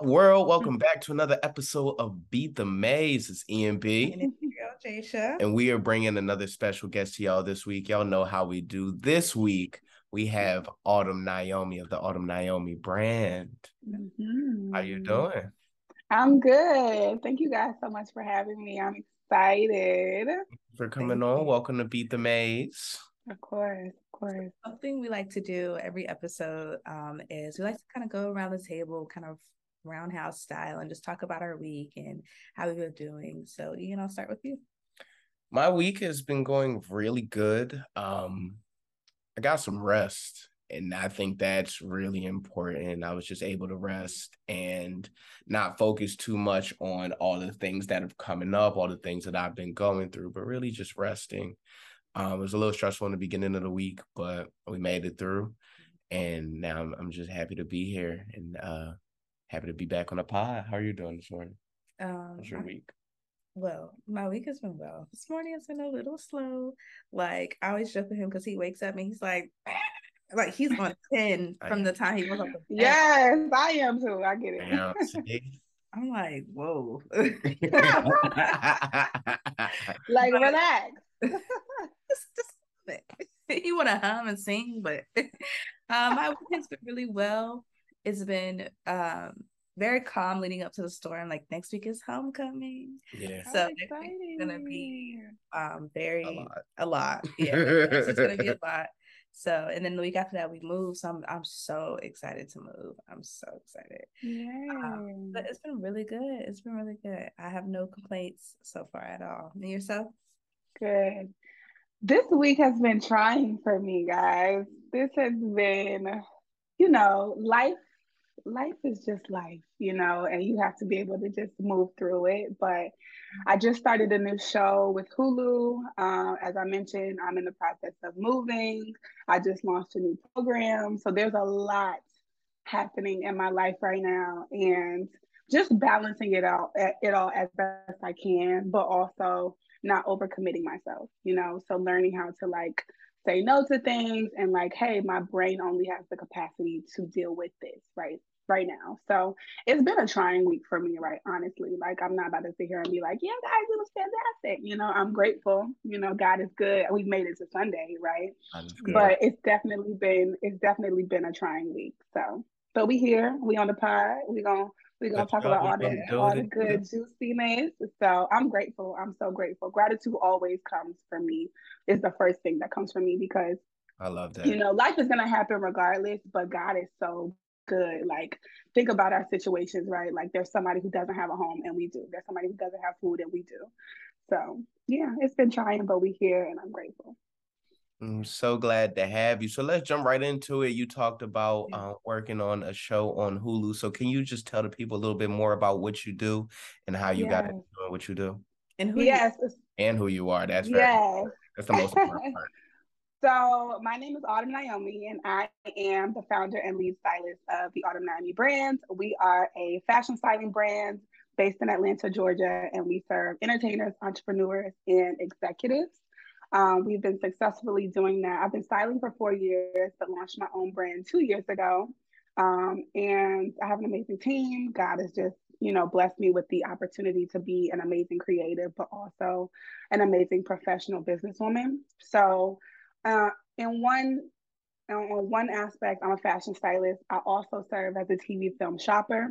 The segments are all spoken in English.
What is up, world? Welcome back to another episode of Beat the Maze. It's EMP. And it's Jasia. And we are bringing another special guest to y'all this week. Y'all know how we do. This week, we have Autumn Naomi of the Autumn Naomi brand. Mhm. How you doing? I'm good. Thank you guys so much for having me. I'm excited. For coming Thank on. you. Welcome to Beat the Maze. Of course, of course. Something we like to do every episode um, is we like to kind of go around the table, kind of roundhouse style, and just talk about our week and how we've been doing. So, Ian, I'll start with you. My week has been going really good. Um, I got some rest, and I think that's really important. I was just able to rest and not focus too much on all the things that have coming up, all the things that I've been going through, but really just resting. Um, it was a little stressful in the beginning of the week, but we made it through, and now I'm, I'm just happy to be here and uh, happy to be back on the pod. How are you doing this morning? Um, How's your I- week? well, my week has been well. This morning has been a little slow. Like, I always joke with him because he wakes up and he's like, like he's on 10 from the time he woke up. Yes, I am too. I get it. I'm like, whoa. Like, relax. just, just a bit. you want to hum and sing, but um, my week has been really well. It's been um very calm leading up to the storm. Like next week is homecoming, yeah. so How next week is gonna be um very A lot. a lot. Yeah, it's gonna be a lot. So, and then the week after that, we move. So I'm I'm so excited to move. I'm so excited. Um, but it's been really good. It's been really good. I have no complaints so far at all. And yourself? Good. This week has been trying for me, guys. This has been, you know, life. Life is just life, you know, and you have to be able to just move through it. But I just started a new show with Hulu. Uh, as I mentioned, I'm in the process of moving. I just launched a new program. So there's a lot happening in my life right now. And just balancing it out, it all as best I can, but also not overcommitting myself, you know? So learning how to like say no to things and like, hey, my brain only has the capacity to deal with this, right? Right now. So it's been a trying week for me, right? Honestly. Like I'm not about to sit here and be like, yeah, guys, it was fantastic. You know, I'm grateful. You know, God is good. We've made it to Sunday, right? But it's definitely been it's definitely been a trying week. So but we here, we on the pod. We gonna we gonna Let's talk about all the all the good juiciness. So I'm grateful. I'm so grateful. Gratitude always comes for me. Is the first thing that comes for me because I love that. you know life is gonna happen regardless. But God is so good. Like think about our situations, right? Like there's somebody who doesn't have a home and we do. There's somebody who doesn't have food and we do. So yeah, it's been trying, but we're here and I'm grateful. I'm so glad to have you. So let's jump right into it. You talked about Yeah. uh, working on a show on Hulu. So can you just tell the people a little bit more about what you do and how you got Yes. into doing what you do And who? Yes, and who you are? That's very yes. that's the most important part. So my name is Autumn Naomi, and I am the founder and lead stylist of the Autumn Naomi brand. We are a fashion styling brand based in Atlanta, Georgia, and we serve entertainers, entrepreneurs, and executives. Um, we've been successfully doing that. I've been styling for four years, but launched my own brand two years ago. Um, and I have an amazing team. God has just, you know, blessed me with the opportunity to be an amazing creative, but also an amazing professional businesswoman. So uh, in one on one aspect, I'm a fashion stylist. I also serve as a TV film shopper.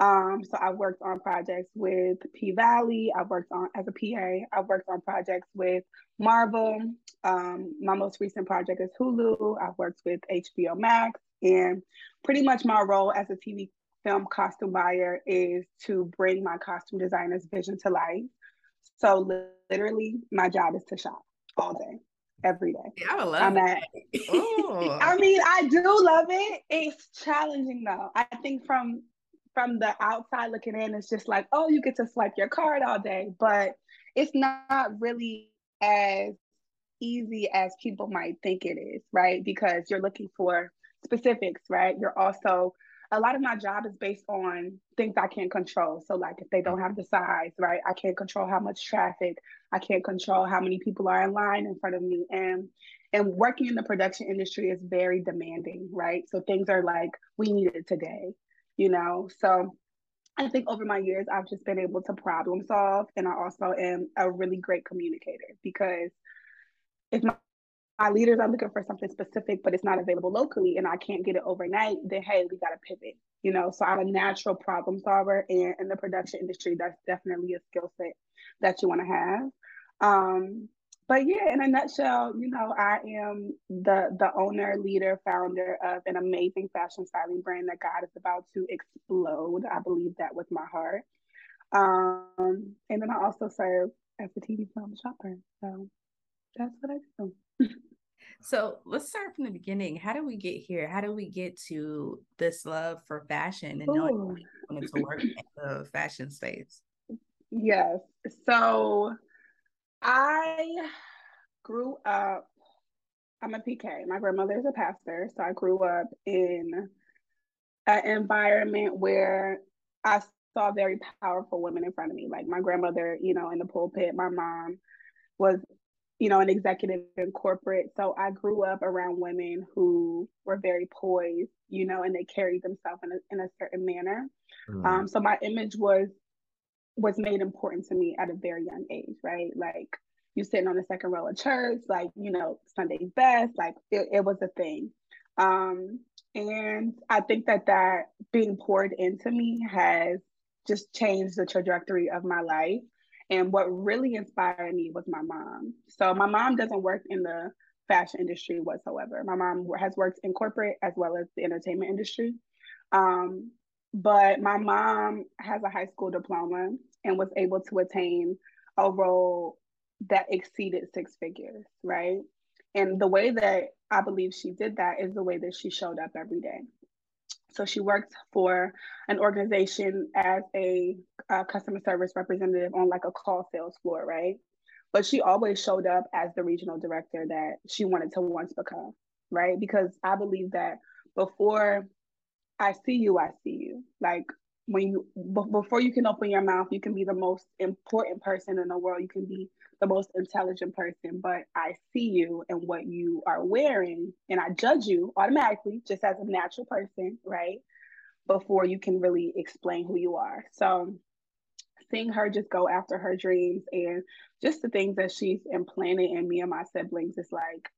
Um, so I've worked on projects with P Valley. I've worked on as a PA. I've worked on projects with Marvel. Um, my most recent project is Hulu. I've worked with HBO Max, and pretty much my role as a TV film costume buyer is to bring my costume designer's vision to life. So literally, my job is to shop all day, every day. Yeah, I love I'm at. I mean, I do love it. It's challenging though. I think from from the outside looking in, it's just like, oh, you get to swipe your card all day, but it's not really as easy as people might think it is, right? Because you're looking for specifics, right? You're also a lot of my job is based on things I can't control. So, like if they don't have the size, right? I can't control how much traffic. I can't control how many people are in line in front of me. And and working in the production industry is very demanding, right? So things are like, we need it today. you know. So I think over my years, I've just been able to problem solve. And I also am a really great communicator because if my, my leaders are looking for something specific, but it's not available locally and I can't get it overnight, then hey, we got to pivot, you know. So I'm a natural problem solver. And in the production industry, that's definitely a skill set that you want to have. Um, but yeah, in a nutshell, you know, I am the the owner, leader, founder of an amazing fashion styling brand that God is about to explode. I believe that with my heart. Um, and then I also serve as a TV film shopper. So that's what I do. so let's start from the beginning. How did we get here? How did we get to this love for fashion and knowing wanted to work in the fashion space? Yes. So I grew up, I'm a PK. My grandmother is a pastor. So I grew up in an environment where I saw very powerful women in front of me. Like my grandmother, you know, in the pulpit, my mom was, you know, an executive in corporate. So I grew up around women who were very poised, you know, and they carried themselves in a, in a certain manner. Mm. Um, so my image was was made important to me at a very young age, right? Like you sitting on the second row of church, like, you know, Sunday's best, like it, it was a thing. Um, and I think that that being poured into me has just changed the trajectory of my life. And what really inspired me was my mom. So my mom doesn't work in the fashion industry whatsoever. My mom has worked in corporate as well as the entertainment industry. Um, but my mom has a high school diploma and was able to attain a role that exceeded six figures, right? And the way that I believe she did that is the way that she showed up every day. So she worked for an organization as a, customer service representative on like a call sales floor, right? But she always showed up as the regional director that she wanted to once become, right? Because I believe that before I see you, I see you. Like when you b- before you can open your mouth, you can be the most important person in the world. You can be the most intelligent person, but I see you and what you are wearing, and I judge you automatically just as a natural person, right? Before you can really explain who you are. So seeing her just go after her dreams and just the things that she's implanted in me and my siblings is like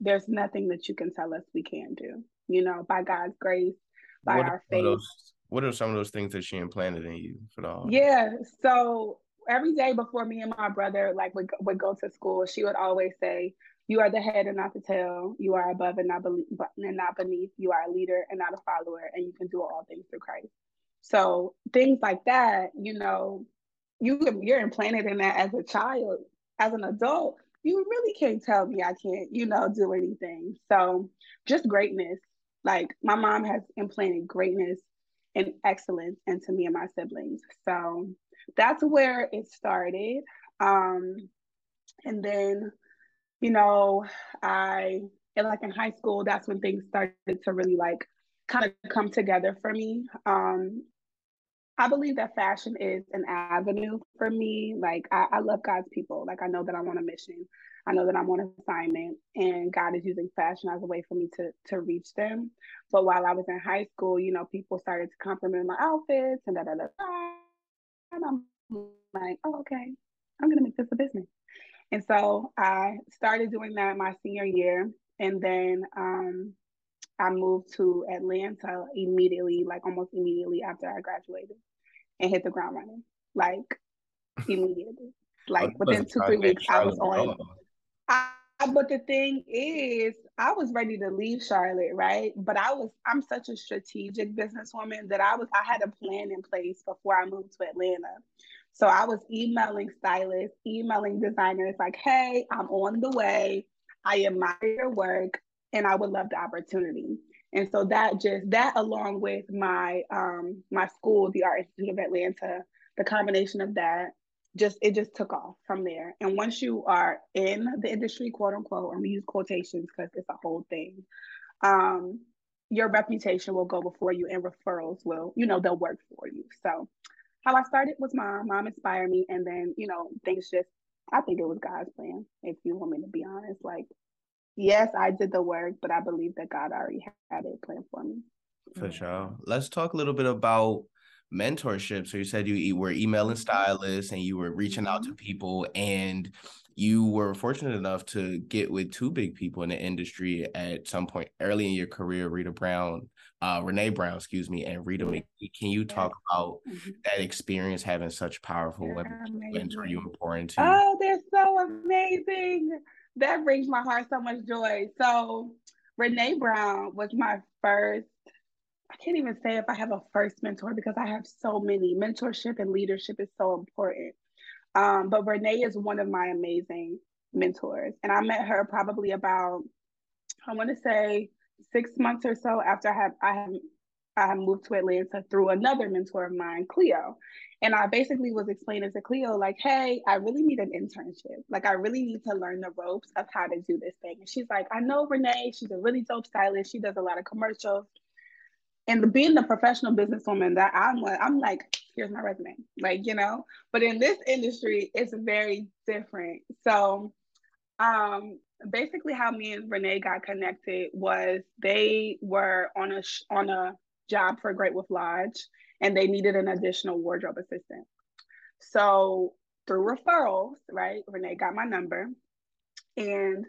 there's nothing that you can tell us we can't do. You know, by God's grace, by what our faith. Those, what are some of those things that she implanted in you for the Yeah. So every day before me and my brother like would, would go to school, she would always say, "You are the head and not the tail. You are above and not, be- and not beneath. You are a leader and not a follower, and you can do all things through Christ." So things like that, you know, you you're implanted in that as a child. As an adult, you really can't tell me I can't, you know, do anything. So just greatness. Like my mom has implanted greatness and excellence into me and my siblings. So that's where it started. Um, and then, you know, I and like in high school, that's when things started to really like kind of come together for me. Um, I believe that fashion is an avenue for me. Like I, I love God's people. Like I know that I'm on a mission. I know that I'm on an assignment and God is using fashion as a way for me to to reach them. But while I was in high school, you know, people started to compliment my outfits and da da da. And I'm like, oh, okay, I'm gonna make this a business. And so I started doing that my senior year. And then um, I moved to Atlanta immediately, like almost immediately after I graduated and hit the ground running, like immediately. Like within two, three weeks, I was on. I, but the thing is, I was ready to leave Charlotte, right? But I was, I'm such a strategic businesswoman that I was, I had a plan in place before I moved to Atlanta. So I was emailing stylists, emailing designers, like, hey, I'm on the way. I admire your work and I would love the opportunity. And so that just that along with my um my school, the Art Institute of Atlanta, the combination of that just it just took off from there. And once you are in the industry, quote unquote, and we use quotations because it's a whole thing, um, your reputation will go before you and referrals will, you know, they'll work for you. So how I started was mom. Mom inspired me and then, you know, things just I think it was God's plan, if you want me to be honest. Like, yes, I did the work, but I believe that God already had it planned for me. For sure. Let's talk a little bit about mentorship. So you said you were emailing mm-hmm. stylists and you were reaching out to mm-hmm. people and you were fortunate enough to get with two big people in the industry at some point early in your career, Rita Brown, uh, Renee Brown, excuse me, and Rita McGhee. Can you talk about mm-hmm. that experience having such powerful they're women mentor you pour into? Oh, they're so amazing. That brings my heart so much joy. So Renee Brown was my first I can't even say if I have a first mentor because I have so many. Mentorship and leadership is so important. Um, but Renee is one of my amazing mentors. And I met her probably about, I want to say six months or so after I had I had I had moved to Atlanta through another mentor of mine, Cleo. And I basically was explaining to Cleo, like, hey, I really need an internship. Like, I really need to learn the ropes of how to do this thing. And she's like, I know Renee, she's a really dope stylist. She does a lot of commercials and being the professional businesswoman that I'm I'm like, here's my resume. Like, you know, but in this industry, it's very different. So um basically how me and Renee got connected was they were on a on a job for Great Wolf Lodge and they needed an additional wardrobe assistant. So through referrals, right? Renee got my number and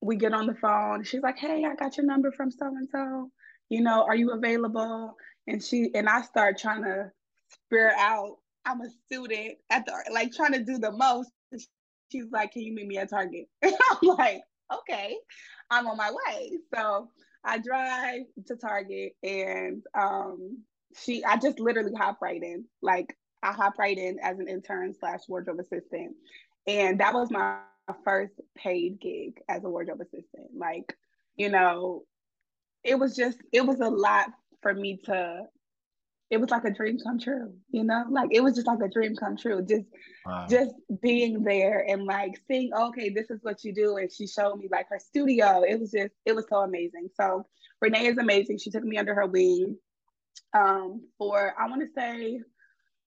we get on the phone. She's like, Hey, I got your number from so and so you know, are you available? And she and I start trying to spare out. I'm a student at the like trying to do the most. She's like, Can you meet me at Target? I'm like, okay, I'm on my way. So I drive to Target and um she I just literally hop right in. Like I hop right in as an intern slash wardrobe assistant. And that was my first paid gig as a wardrobe assistant. Like, you know, it was just it was a lot for me to it was like a dream come true you know? Like it was just like a dream come true just wow. just being there and like seeing okay this is what you do and she showed me like her studio. It was just it was so amazing. So renee is amazing. She took me under her wing um for i want to say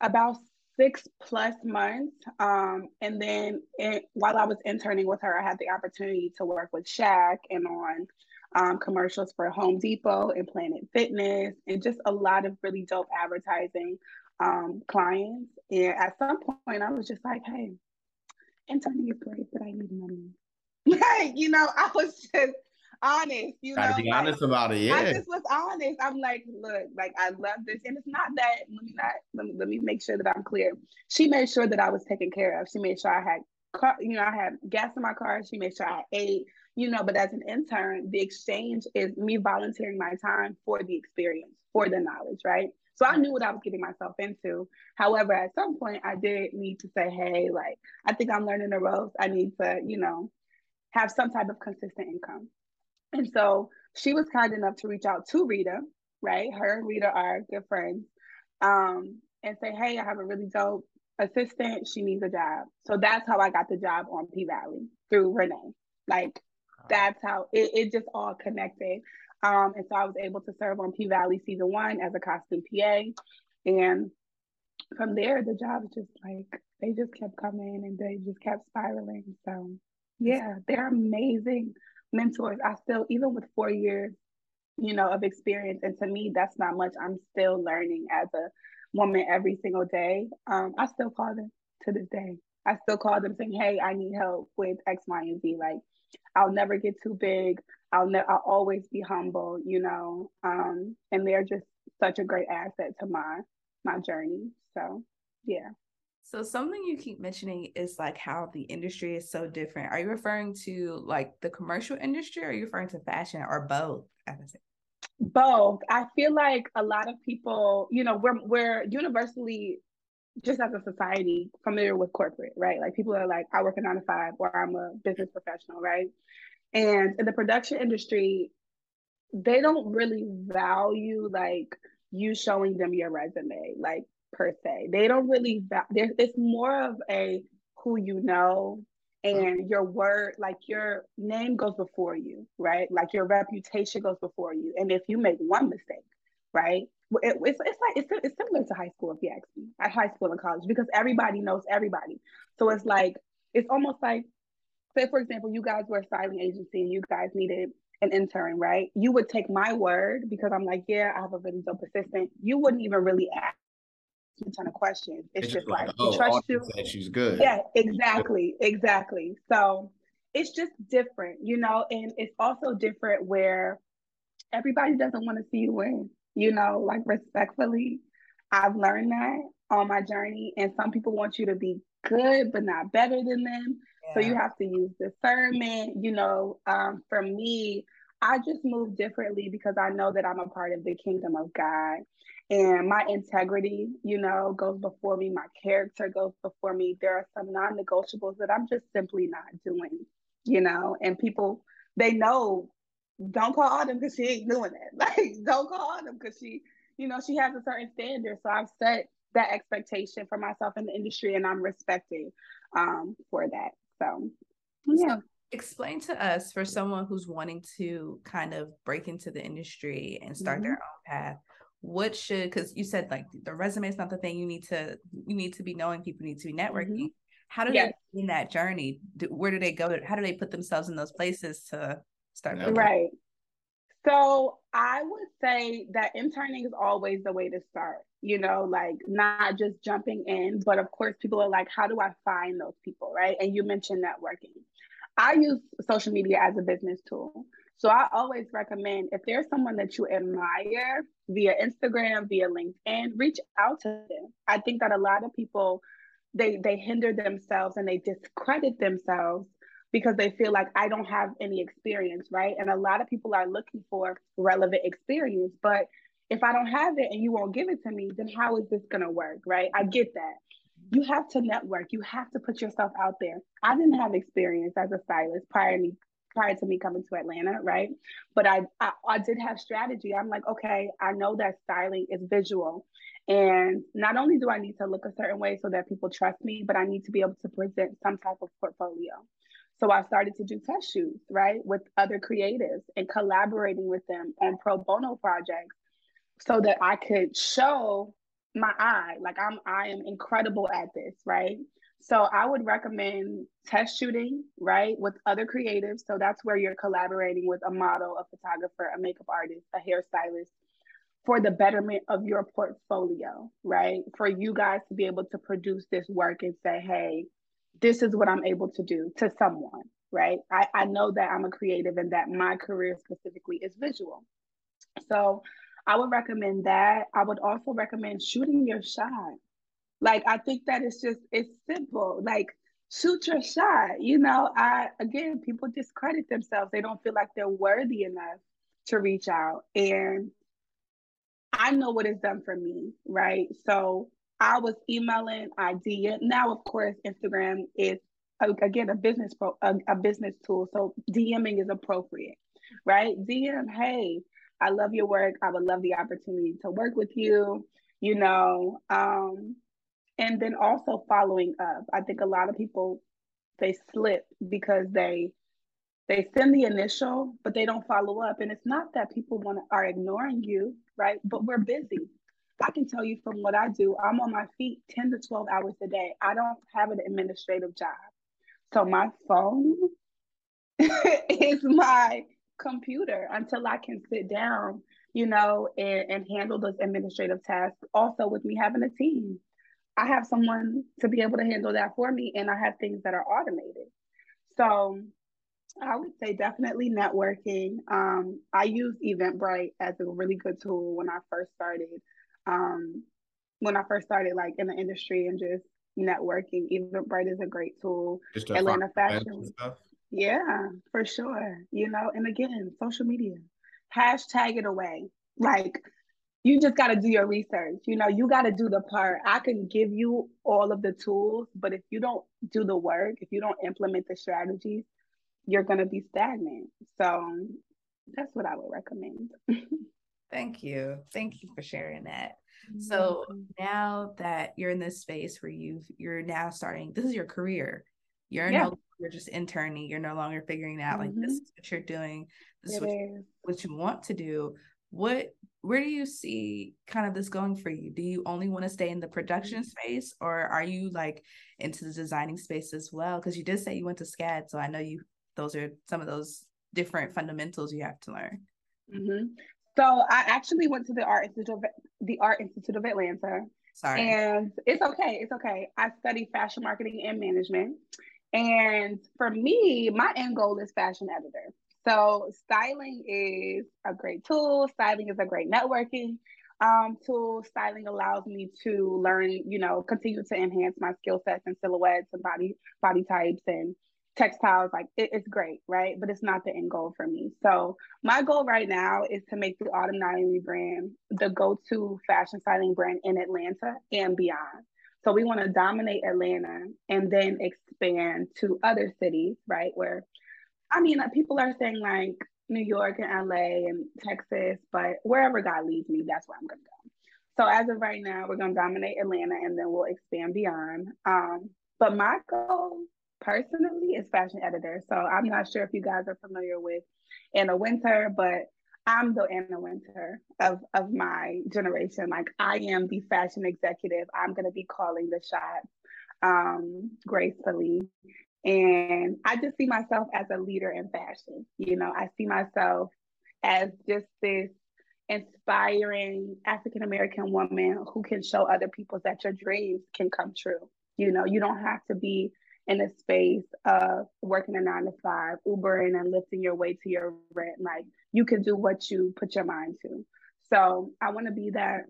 about six plus months um and then it, while i was interning with her i had the opportunity to work with Shaq and on um, commercials for Home Depot and Planet Fitness, and just a lot of really dope advertising um, clients. And at some point, I was just like, hey, interning is great, but I need money. like, you know, I was just honest. You Gotta know, be like, honest about it. Yeah, I just was honest. I'm like, look, like I love this, and it's not that. Let me not. Let me, let me make sure that I'm clear. She made sure that I was taken care of. She made sure I had, car, you know, I had gas in my car. She made sure I ate you know, but as an intern, the exchange is me volunteering my time for the experience, for the knowledge, right? So I knew what I was getting myself into. However, at some point, I did need to say, hey, like, I think I'm learning the ropes. I need to, you know, have some type of consistent income. And so she was kind enough to reach out to Rita, right? Her and Rita are good friends, um, and say, hey, I have a really dope assistant. She needs a job. So that's how I got the job on P Valley through Renee. Like that's how it, it just all connected. Um, and so I was able to serve on P Valley season one as a costume PA. And from there, the jobs just like, they just kept coming and they just kept spiraling. So, yeah, they're amazing mentors. I still, even with four years, you know, of experience, and to me, that's not much. I'm still learning as a woman every single day. Um, I still call them to this day. I still call them saying, "Hey, I need help with X, Y, and Z." Like I'll never get too big. I'll ne- I'll always be humble, you know. Um, and they're just such a great asset to my my journey. So yeah. So something you keep mentioning is like how the industry is so different. Are you referring to like the commercial industry or are you referring to fashion or both? Both. I feel like a lot of people, you know, we're we're universally just as a society familiar with corporate, right? Like people are like, I work a nine to five or I'm a business professional, right? And in the production industry, they don't really value like you showing them your resume, like per se. They don't really, va- it's more of a who you know and mm-hmm. your word, like your name goes before you, right? Like your reputation goes before you. And if you make one mistake, right? It, it's, it's like it's, it's similar to high school if you ask me at high school and college because everybody knows everybody so it's like it's almost like say for example you guys were a styling agency and you guys needed an intern, right? You would take my word because I'm like, yeah, I have a really dope assistant. You wouldn't even really ask a ton of questions. It's, it's just, like, like oh, trust you. she's good. Yeah, exactly, exactly. So it's just different, you know, and it's also different where everybody doesn't want to see you win, you know, like respectfully. I've learned that on my journey, and some people want you to be good but not better than them. Yeah. So you have to use discernment. You know, um, for me, I just move differently because I know that I'm a part of the kingdom of God. And my integrity, you know, goes before me. My character goes before me. There are some non negotiables that I'm just simply not doing, you know, and people, they know, don't call Autumn because she ain't doing it. Like, don't call Autumn because she, you know, she has a certain standard. So I've set that expectation for myself in the industry and I'm respecting um, for that. So, yeah. So explain to us for someone who's wanting to kind of break into the industry and start mm-hmm. their own path what should because you said like the resume is not the thing you need to you need to be knowing people need to be networking mm-hmm. how do yes. they in that journey do, where do they go how do they put themselves in those places to start right. So i would say that interning is always the way to start you know like not just jumping in but of course people are like how do i find those people? Right? And you mentioned networking. I use social media as a business tool. So I always recommend if there's someone that you admire via Instagram, via LinkedIn, reach out to them. I think that a lot of people they they hinder themselves and they discredit themselves because they feel like I don't have any experience, right? And a lot of people are looking for relevant experience, but if I don't have it and you won't give it to me, then how is this going to work, right? I get that. You have to network. You have to put yourself out there. I didn't have experience as a stylist prior to me prior to me coming to Atlanta, right? But I, I, I did have strategy. I'm like, okay, I know that styling is visual. And not only do I need to look a certain way so that people trust me, but I need to be able to present some type of portfolio. So I started to do test shoots, right, with other creatives and collaborating with them on pro bono projects so that I could show my eye, like I'm I am incredible at this, right? So I would recommend test shooting, right, with other creatives. So that's where you're collaborating with a model, a photographer, a makeup artist, a hairstylist for the betterment of your portfolio, right? For you guys to be able to produce this work and say, hey, this is what I'm able to do to someone, right? I, I know that I'm a creative and that my career specifically is visual. So I would recommend that. I would also recommend shooting your shot, like I think that it's just it's simple. Like shoot your shot. You know, I again people discredit themselves. They don't feel like they're worthy enough to reach out. And I know what it's done for me, right? So I was emailing, I DM. Now, of course, Instagram is again a business pro, a, a business tool. So DMing is appropriate, right? DM, hey, I love your work. I would love the opportunity to work with you. You know, um, and then also following up i think a lot of people they slip because they they send the initial but they don't follow up and it's not that people want are ignoring you right but we're busy i can tell you from what i do i'm on my feet 10 to 12 hours a day i don't have an administrative job so my phone is my computer until i can sit down you know and, and handle those administrative tasks also with me having a team I have someone to be able to handle that for me, and I have things that are automated. So I would say definitely networking. Um, I use Eventbrite as a really good tool when I first started. Um, when I first started, like in the industry and just networking, Eventbrite is a great tool. Atlanta Fashion. Yeah, for sure. You know, and again, social media, hashtag it away. Like you just got to do your research. You know, you got to do the part. I can give you all of the tools, but if you don't do the work, if you don't implement the strategies, you're going to be stagnant. So that's what I would recommend. Thank you. Thank you for sharing that. So now that you're in this space where you've you're now starting, this is your career. You're yeah. no longer just interning. You're no longer figuring out mm-hmm. like this mm-hmm. is what you're doing. This is what, you, what you want to do what where do you see kind of this going for you do you only want to stay in the production space or are you like into the designing space as well because you did say you went to SCAD so i know you those are some of those different fundamentals you have to learn. Mm-hmm. So I actually went to the Art Institute of the Art Institute of Atlanta. Sorry. And it's okay. It's okay. I studied fashion marketing and management. And for me, my end goal is fashion editor. So styling is a great tool. Styling is a great networking um, tool. Styling allows me to learn, you know, continue to enhance my skill sets and silhouettes and body body types and textiles. Like it, it's great, right? But it's not the end goal for me. So my goal right now is to make the Autumn Naomi brand the go-to fashion styling brand in Atlanta and beyond. So we want to dominate Atlanta and then expand to other cities, right? Where I mean, people are saying like New York and LA and Texas, but wherever God leads me, that's where I'm going to go. So as of right now, we're going to dominate Atlanta and then we'll expand beyond. Um, but my goal personally is fashion editor. So I'm not sure if you guys are familiar with Anna Wintour, but I'm the Anna Wintour of, of my generation. Like I am the fashion executive. I'm to be calling the shots um, gracefully. And I just see myself as a leader in fashion. You know, I see myself as just this inspiring African American woman who can show other people that your dreams can come true. You know, you don't have to be in a space of working a nine to five, Ubering and lifting your way to your rent. Like you can do what you put your mind to. So I want to be that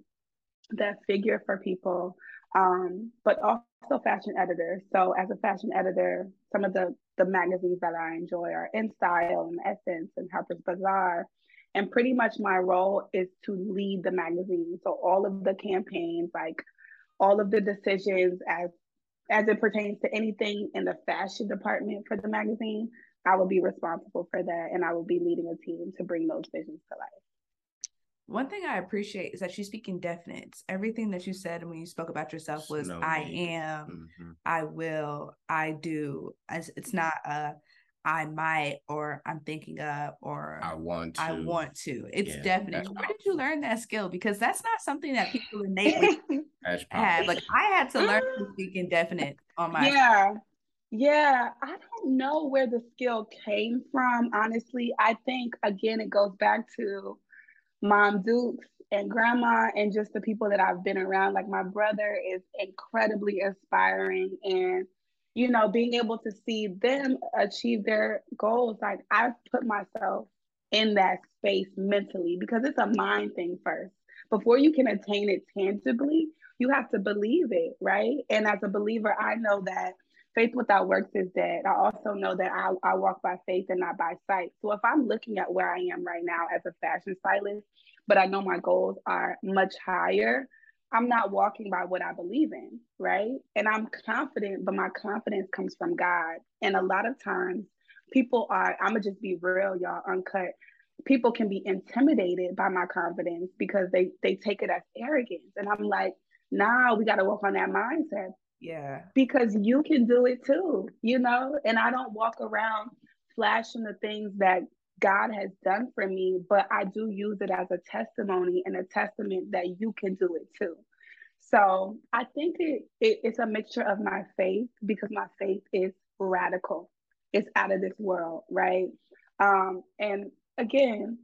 that figure for people um, but also fashion editor. So as a fashion editor, some of the the magazines that I enjoy are InStyle and Essence and Harper's Bazaar. And pretty much my role is to lead the magazine. So all of the campaigns, like all of the decisions as as it pertains to anything in the fashion department for the magazine, I will be responsible for that and I will be leading a team to bring those visions to life. One thing I appreciate is that you speak in definites. Everything that you said when you spoke about yourself was no I am, mm-hmm. I will, I do. It's not a I might or I'm thinking of or I want to. I want to. It's yeah, definite. Where did you learn that skill? Because that's not something that people innately have. Like I had to learn to speak indefinite on my Yeah. Yeah, I don't know where the skill came from. Honestly, I think again it goes back to Mom Dukes and grandma and just the people that I've been around. Like my brother is incredibly inspiring and you know, being able to see them achieve their goals, like I've put myself in that space mentally because it's a mind thing first. Before you can attain it tangibly, you have to believe it, right? And as a believer, I know that faith without works is dead. I also know that I, I walk by faith and not by sight. So if I'm looking at where I am right now as a fashion stylist, but I know my goals are much higher, I'm not walking by what I believe in, right? And I'm confident, but my confidence comes from God. And a lot of times people are, I'm gonna just be real, y'all, uncut. People can be intimidated by my confidence because they they take it as arrogance. And I'm like, nah, we gotta work on that mindset yeah. Because you can do it too, you know? And I don't walk around flashing the things that God has done for me, but I do use it as a testimony and a testament that you can do it too. So I think it, it, it's a mixture of my faith because my faith is radical. It's out of this world, right? Um, and again,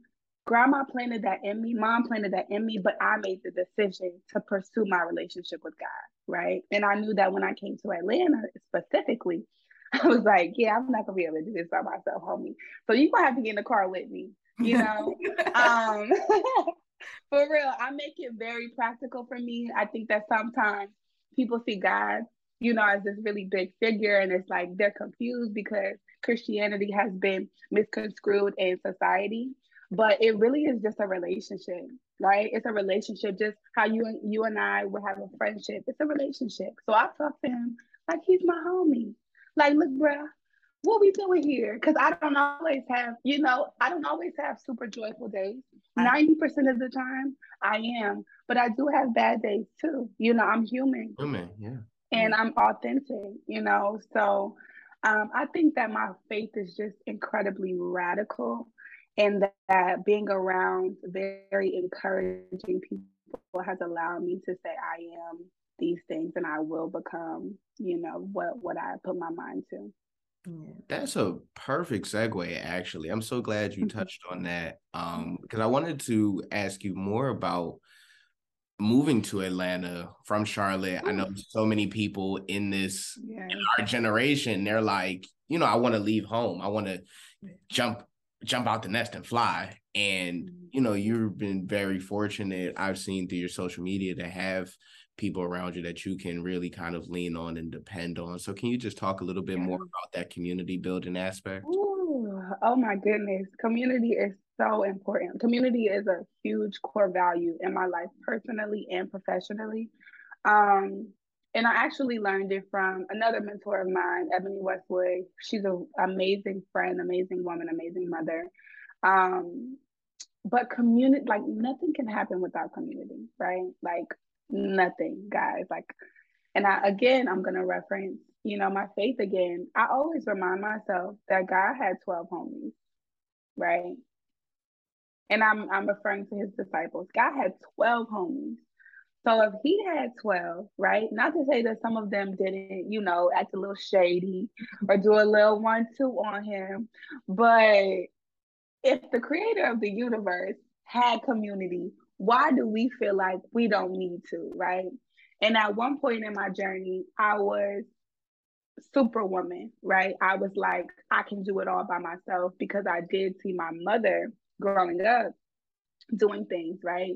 grandma planted that in me, mom planted that in me, but I made the decision to pursue my relationship with God, right? And I knew that when I came to Atlanta specifically, I was like, yeah, I'm not gonna be able to do this by myself, homie. So you're gonna have to get in the car with me, you know. um, for real, I make it very practical for me. I think that sometimes people see God, you know, as this really big figure, and it's like they're confused because Christianity has been misconstrued in society but it really is just a relationship right it's a relationship just how you and you and i would have a friendship it's a relationship so i talk to him like he's my homie like look bruh what we doing here? Because i don't always have you know i don't always have super joyful days. 90% of the time i am but i do have bad days too. You know i'm human. Human yeah. And i'm authentic you know? So um, i think that my faith is just incredibly radical and that being around very encouraging people has allowed me to say I am these things and I will become, you know, what what I put my mind to. That's a perfect segue, actually. I'm so glad you mm-hmm. touched on that. Um, because I wanted to ask you more about moving to Atlanta from Charlotte. Ooh. I know so many people in this yeah. in our generation, they're like, you know, I want to leave home. I want to jump jump out the nest and fly. And mm-hmm. you know, you've been very fortunate. I've seen through your social media to have people around you that you can really kind of lean on and depend on. So can you just talk a little bit more about that community building aspect? Ooh, oh my goodness. Community is so important. Community is a huge core value in my life personally and professionally. Um, and I actually learned it from another mentor of mine, Ebony Westwood. She's an amazing friend, amazing woman, amazing mother. Um, but community, like nothing can happen without community, right? Like nothing, guys. Like, and I again, I'm gonna reference, you know, my faith again. I always remind myself that God had 12 homies, right? And I'm I'm referring to his disciples. God had 12 homies. So if he had 12, right? Not to say that some of them didn't, you know, act a little shady or do a little one two on him, but if the creator of the universe had community, why do we feel like we don't need to, right? And at one point in my journey, I was superwoman, right? I was like, I can do it all by myself because I did see my mother growing up doing things, right?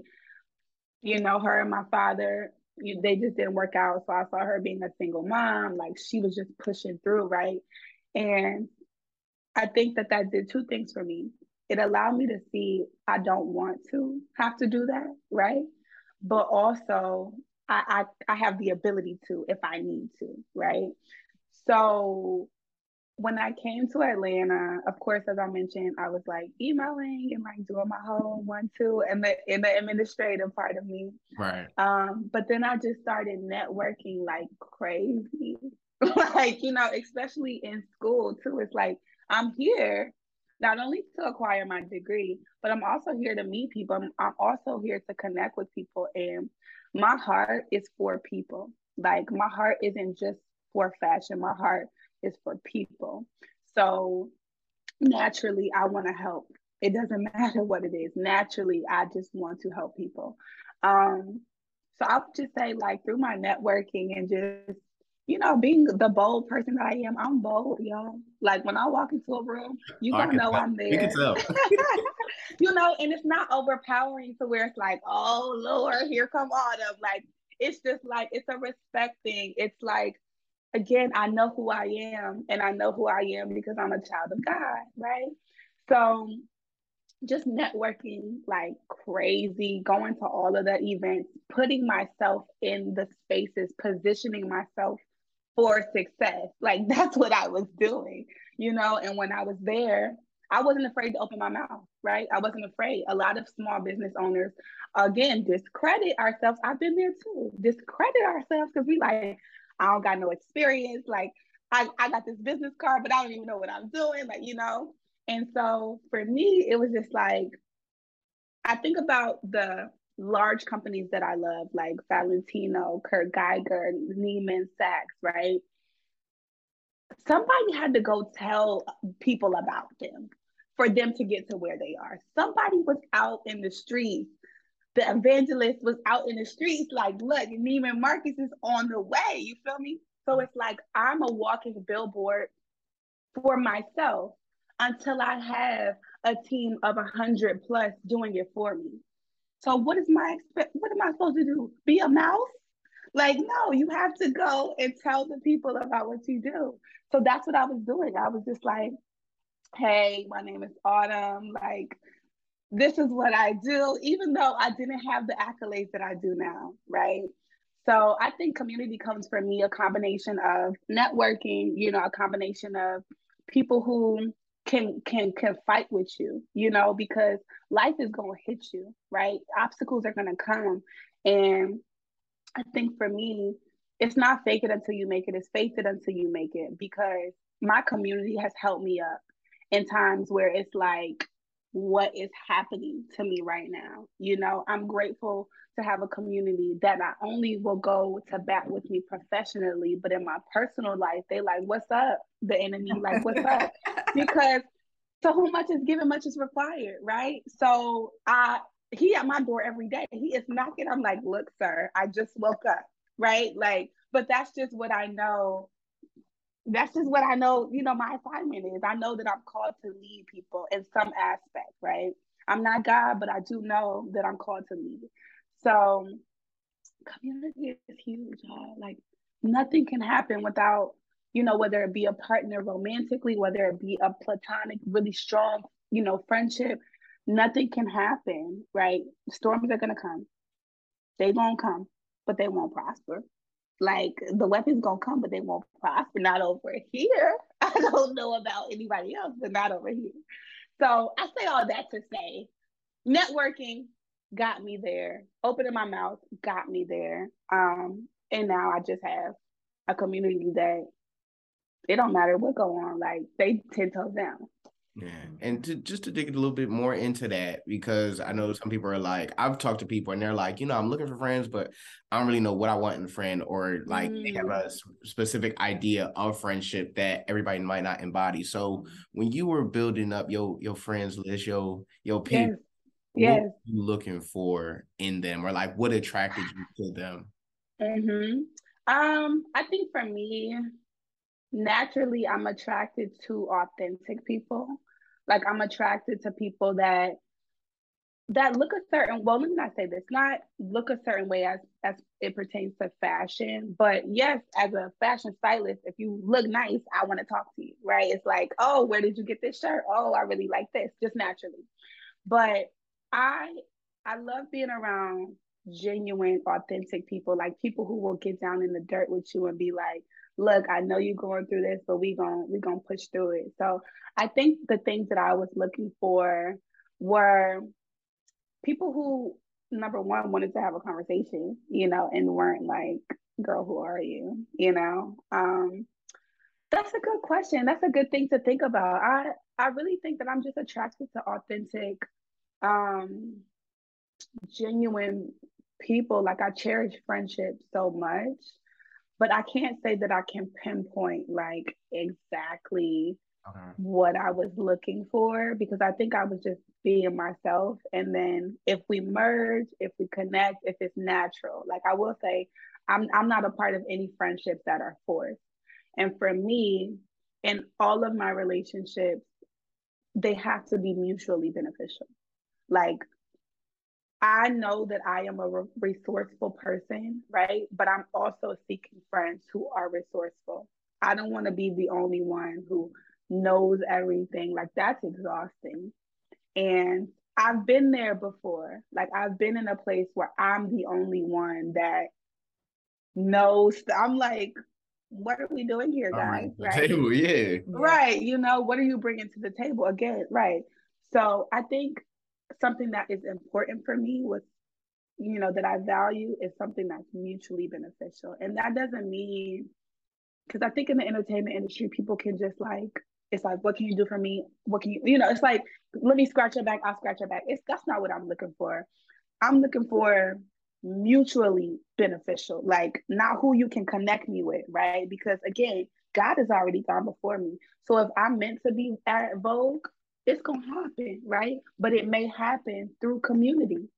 You know, her and my father, they just didn't work out. So I saw her being a single mom, like she was just pushing through, right? And I think that that did two things for me it allowed me to see I don't want to have to do that, right? But also I, I, I have the ability to if I need to, right? So when I came to Atlanta, of course, as I mentioned, I was like emailing and like doing my whole one two and the in the administrative part of me. Right. Um, but then I just started networking like crazy. like, you know, especially in school too. It's like I'm here not only to acquire my degree, but I'm also here to meet people. I'm, I'm also here to connect with people. And my heart is for people. Like my heart isn't just for fashion, my heart is for people. So naturally, I want to help. It doesn't matter what it is. Naturally, I just want to help people. Um, so I would just say, like, through my networking and just you know, being the bold person that I am, I'm bold, y'all. Like when I walk into a room, you oh, gonna know tell. I'm there. You can tell. you know, and it's not overpowering to where it's like, oh Lord, here come Autumn. Like it's just like it's a respect thing. It's like, again, I know who I am, and I know who I am because I'm a child of God, right? So just networking like crazy, going to all of the events, putting myself in the spaces, positioning myself for success. Like that's what I was doing, you know. And when I was there, I wasn't afraid to open my mouth, right? I wasn't afraid. A lot of small business owners, again, discredit ourselves. I've been there too. Discredit ourselves because we like, I don't got no experience. Like, I, I got this business card, but I don't even know what I'm doing. Like, you know. And so for me, it was just like, I think about the large companies that I love, like Valentino, Kurt Geiger, Neiman Saks, right? Somebody had to go tell people about them for them to get to where they are. Somebody was out in the streets. The evangelist was out in the streets, like, look, Neiman Marcus is on the way. You feel me? So it's like I'm a walking billboard for myself until I have a team of a hundred plus doing it for me. So what is my expect? What am I supposed to do? Be a mouse? Like no, you have to go and tell the people about what you do. So that's what I was doing. I was just like, hey, my name is Autumn. Like this is what I do, even though I didn't have the accolades that I do now, right? So I think community comes for me a combination of networking, you know, a combination of people who can can can fight with you you know because life is going to hit you right obstacles are going to come and i think for me it's not fake it until you make it it's faith it until you make it because my community has helped me up in times where it's like what is happening to me right now. You know, I'm grateful to have a community that not only will go to bat with me professionally, but in my personal life, they like, what's up? The enemy, like, what's up? Because to whom much is given, much is required, right? So I he at my door every day. He is knocking. I'm like, look, sir, I just woke up, right? Like, but that's just what I know. That's just what I know, you know, my assignment is. I know that I'm called to lead people in some aspect, right? I'm not God, but I do know that I'm called to lead. So community is huge, y'all. Like nothing can happen without, you know, whether it be a partner romantically, whether it be a platonic, really strong, you know, friendship, nothing can happen, right? Storms are gonna come. They won't come, but they won't prosper. Like the weapons gonna come, but they won't prosper. Not over here. I don't know about anybody else, but not over here. So I say all that to say, networking got me there. Opening my mouth got me there. Um, and now I just have a community that it don't matter what go on, like they ten toes down. Yeah, and to just to dig a little bit more into that because I know some people are like, I've talked to people and they're like, you know, I'm looking for friends, but I don't really know what I want in a friend, or like mm. they have a mm. specific idea of friendship that everybody might not embody. So when you were building up your your friends list, your your people, yes. yes. you looking for in them, or like what attracted you to them? Mm-hmm. Um, I think for me, naturally I'm attracted to authentic people. Like I'm attracted to people that that look a certain well let me not say this not look a certain way as as it pertains to fashion but yes as a fashion stylist if you look nice i want to talk to you right? It's like oh where did you get this shirt? Oh i really like this just naturally. But i i love being around genuine authentic people like people who will get down in the dirt with you and be like look, I know you're going through this, but we going we gonna push through it. So I think the things that I was looking for were people who number one wanted to have a conversation, you know, and weren't like, girl, who are you? You know? Um, that's a good question. That's a good thing to think about. I I really think that I'm just attracted to authentic, um, genuine people. Like I cherish friendship so much but I can't say that I can pinpoint like exactly okay. what I was looking for because I think I was just being myself. And then if we merge, if we connect, if it's natural, like I will say, I'm I'm not a part of any friendships that are forced. And for me, in all of my relationships, they have to be mutually beneficial. Like I know that I am a re- resourceful person, right? But I'm also seeking friends who are resourceful. I don't want to be the only one who knows everything. Like that's exhausting. And I've been there before. Like I've been in a place where I'm the only one that knows. I'm like, what are we doing here, guys? Right? Table, yeah. Right. You know, what are you bringing to the table again? Right. So I think something that is important for me was you know that i value is something that's mutually beneficial. And that doesn't mean because i think in the entertainment industry people can just like it's like what can you do for me? What can you you know it's like let me scratch your back i'll scratch your back. It's that's not what i'm looking for. I'm looking for mutually beneficial like not who you can connect me with right? Because again god has already gone before me. So if i'm meant to be at vogue it's to happen, right? But it may happen through community,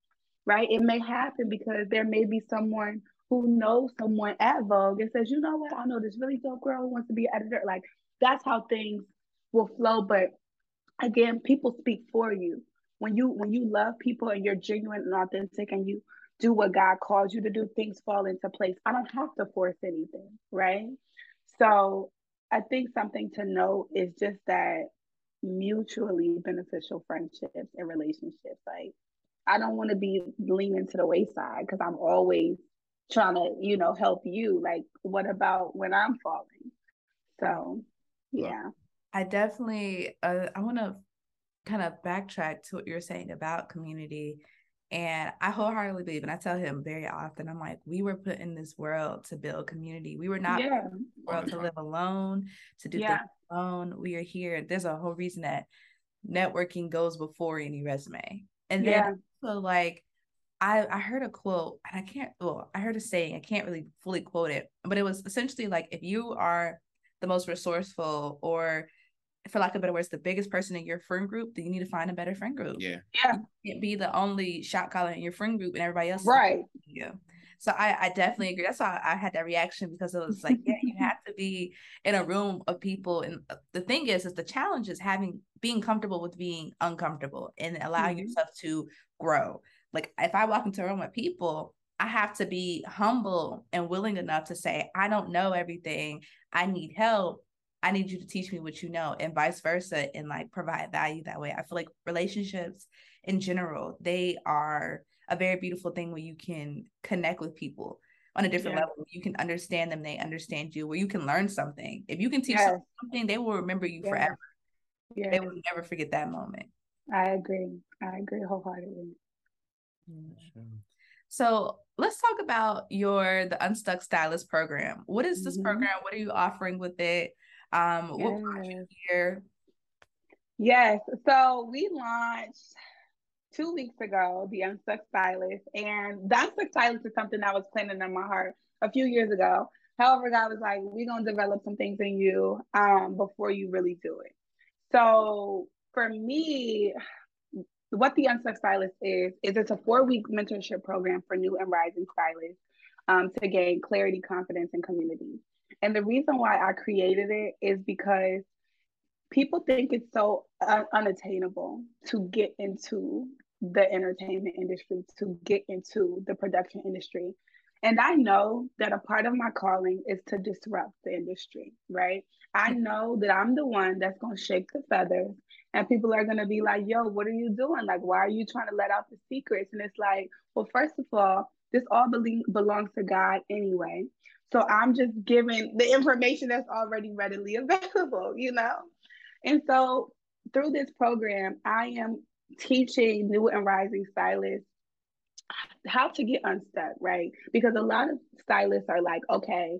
right? It may happen because there may be someone who knows someone at Vogue and says, you know what, I know this really dope girl who wants to be an editor. Like that's how things will flow. But again, people speak for you. When you when you love people and you're genuine and authentic and you do what God calls you to do, things fall into place. I don't have to force anything, right? So I think something to note is just that mutually beneficial friendships and relationships. Like I don't want to be leaning to the wayside because I'm always trying to, you know, help you. Like, what about when I'm falling? So, yeah. I definitely, uh, I want to kind of backtrack to what you're saying about community. And I wholeheartedly believe, and I tell him very often, I'm like, we were put in this world to build community. We were not yeah. world to live alone, to do yeah. things alone. We are here. There's a whole reason that networking goes before any resume. And then yeah. also like I I heard a quote and I can't well, I heard a saying, I can't really fully quote it, but it was essentially like if you are the most resourceful or for lack of better words, the biggest person in your friend group, then you need to find a better friend group. Yeah. Yeah. You can't be the only shot caller in your friend group and everybody else. Right. Yeah. So I, I definitely agree. That's why I had that reaction because it was like, yeah, you have be in a room of people. And uh, the thing is, is the challenge is having being comfortable with being uncomfortable and allowing mm-hmm. yourself to grow. Like if I walk into a room with people, I have to be humble and willing enough to say, I don't know everything. I need help. I need you to teach me what you know, and vice versa, and like provide value that way. I feel like relationships in general, they are a very beautiful thing where you can connect with people on a different yeah. level. You can understand them, they understand you, where you can learn something. If you can teach yes. something, they will remember you forever. Yeah. They will never forget that moment. I agree. I agree wholeheartedly. So let's talk about your the Unstuck Stylist program. What is this mm-hmm. program? What are you offering with it? Um, yes. what brought you here? Yes. So we launched two weeks ago, the Unstuck Stylist. And the Unstuck Stylist is something that was planted in my heart a few years ago. However, God was like, we're going to develop some things in you um, before you really do it. So for me, what the Unstuck Stylist is, is it's a four-week mentorship program for new and rising stylists um, to gain clarity, confidence, and community. And the reason why I created it is because people think it's so unattainable to get into the entertainment industry, to get into the production industry. And I know that a part of my calling is to disrupt the industry, right? I know that I'm the one that's going to shake the feathers and people are going to be like, yo, what are you doing? Like, why are you trying to let out the secrets? And it's like, well, first of all, this all be- belongs to God anyway. So I'm just giving the information that's already readily available, you know? And so through this program, I am teaching new and rising stylists how to get unstuck, right? Because a lot of stylists are like, okay,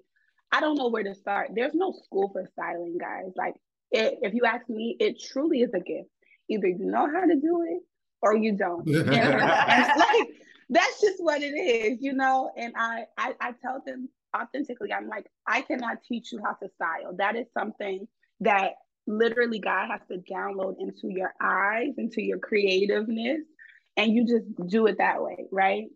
I don't know where to start. There's no school for styling, guys. Like, it, if you ask me, it truly is a gift. Either you know how to do it or you don't. and, like, that's just what it is, you know. And I, I, I tell them authentically, I'm like, I cannot teach you how to style. That is something that literally God has to download into your eyes, into your creativeness, and you just do it that way, right?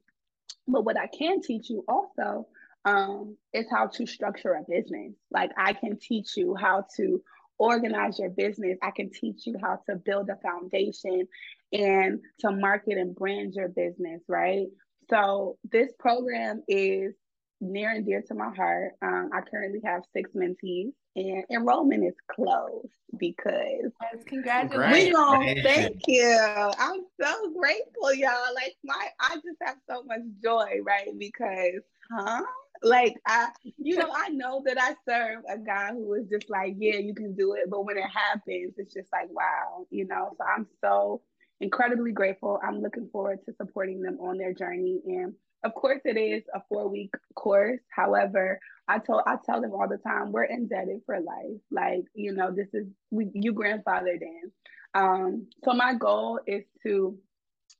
But what I can teach you also um, is how to structure a business. Like I can teach you how to organize your business. I can teach you how to build a foundation and to market and brand your business, right? So this program is near and dear to my heart. Um, I currently have six mentees, and enrollment is closed because yes, congratulations. We gonna thank you. I'm so grateful, y'all. Like my, I just have so much joy, right? Because, huh? Like I, you know, I know that I serve a guy who is just like, yeah, you can do it. But when it happens, it's just like, wow, you know. So I'm so incredibly grateful. I'm looking forward to supporting them on their journey and of course it is a four week course. However i told i tell them all the time we're indebted for life. Like you know this is we you grandfathered in. Um so my goal is to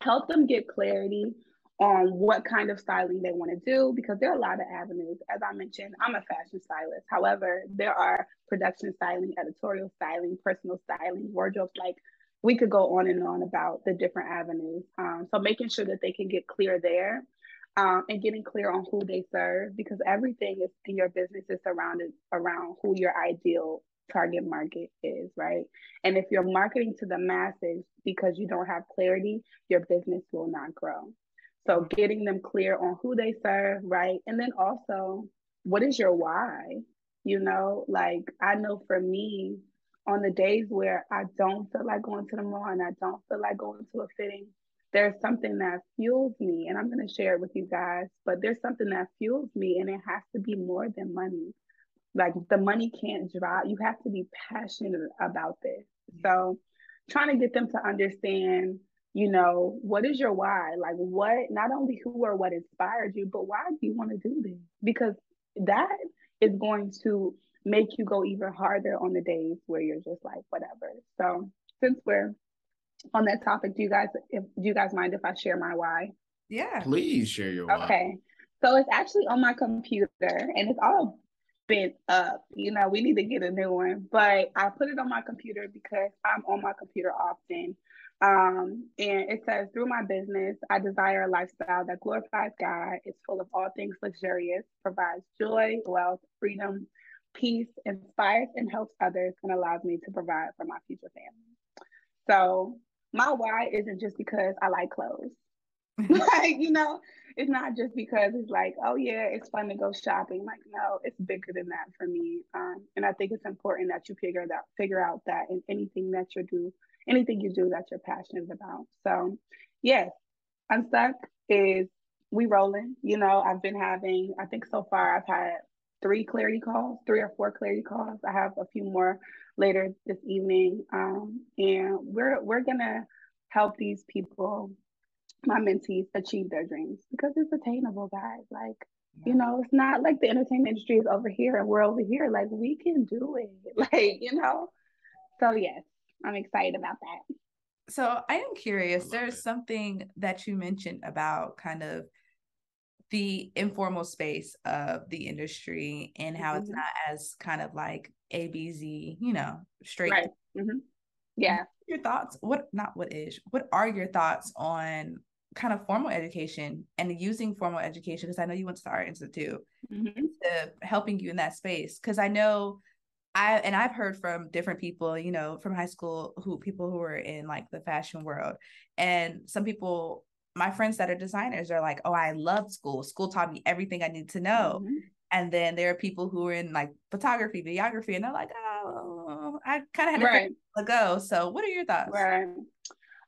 help them get clarity on what kind of styling they want to do because there are a lot of avenues. As i mentioned i'm a fashion stylist. However there are production styling editorial styling personal styling wardrobes like we could go on and on about the different avenues. Um, so making sure that they can get clear there um, and getting clear on who they serve because everything is in your business is surrounded around who your ideal target market is, right? And if you're marketing to the masses because you don't have clarity, your business will not grow. So getting them clear on who they serve, right? And then also, what is your why? You know, like I know for me, on the days where I don't feel like going to the mall and I don't feel like going to a fitting, there's something that fuels me, and I'm going to share it with you guys, but there's something that fuels me, and it has to be more than money. Like the money can't drive, you have to be passionate about this. So, trying to get them to understand, you know, what is your why? Like, what, not only who or what inspired you, but why do you want to do this? Because that is going to make you go even harder on the days where you're just like, whatever. So, since we're on that topic, do you guys if do you guys mind if I share my why? Yeah. Please share your why. Okay. So it's actually on my computer and it's all bent up. You know, we need to get a new one. But I put it on my computer because I'm on my computer often. Um, and it says, through my business, I desire a lifestyle that glorifies God, is full of all things luxurious, provides joy, wealth, freedom, peace, inspires and helps others, and allows me to provide for my future family. So my why isn't just because I like clothes. like, you know, it's not just because it's like, oh yeah, it's fun to go shopping. Like, no, it's bigger than that for me. Um, and I think it's important that you figure that figure out that in anything that you do, anything you do that you're passionate about. So yes, Unstuck is we rolling. You know, I've been having, I think so far I've had three clarity calls, three or four clarity calls. I have a few more later this evening. Um, and we're we're gonna help these people my mentees achieve their dreams because it's attainable, guys. Like, you know, it's not like the entertainment industry is over here and we're over here. Like, we can do it. Like, you know. So yes, I'm excited about that. So I am curious. There's something that you mentioned about kind of the informal space of the industry and how mm-hmm. it's not as kind of like ABZ, you know, straight. Right. Mm-hmm. Yeah. Your thoughts? What not what is? What are your thoughts on kind of formal education and using formal education because I know you went to the art institute mm-hmm. to helping you in that space because I know I and I've heard from different people you know from high school who people who are in like the fashion world and some people my friends that are designers are like oh I love school school taught me everything I need to know mm-hmm. and then there are people who are in like photography videography and they're like oh I kind of had to right. go so what are your thoughts right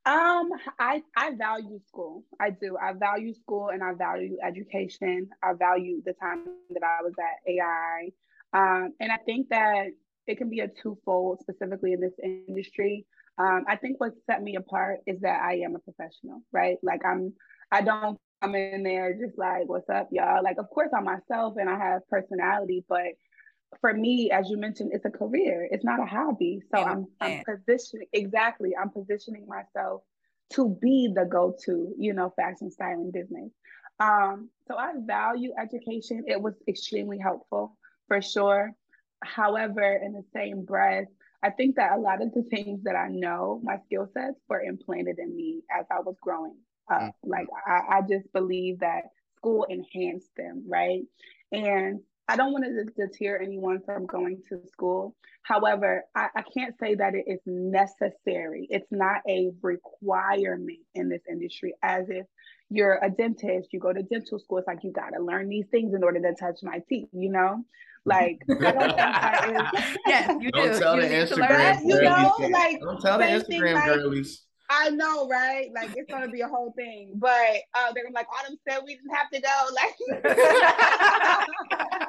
um, I I value school. I do. I value school and I value education. I value the time that I was at AI. Um, and I think that it can be a twofold, specifically in this industry. Um, I think what set me apart is that I am a professional, right? Like I'm, I don't come in there just like, "What's up, y'all?" Like, of course, I'm myself and I have personality, but for me, as you mentioned, it's a career. It's not a hobby. So I'm, I'm positioning exactly. I'm positioning myself to be the go-to, you know, fashion styling business. Um, so I value education. It was extremely helpful for sure. However, in the same breath, I think that a lot of the things that I know, my skill sets were implanted in me as I was growing up. Mm-hmm. Like I, I just believe that school enhanced them, right? And I don't want to deter anyone from going to school. However, I, I, can't say that it is necessary. It's not a requirement in this industry, as if you're a dentist, you go to dental school, it's like you got to learn these things in order to touch my teeth, you know? Like, I don't think that is. yes, you don't do. Tell you the Instagram you know, like, don't tell the Instagram like, girlies. I know, right? Like it's gonna be a whole thing. But uh, they're gonna like, Autumn said we didn't have to go. Like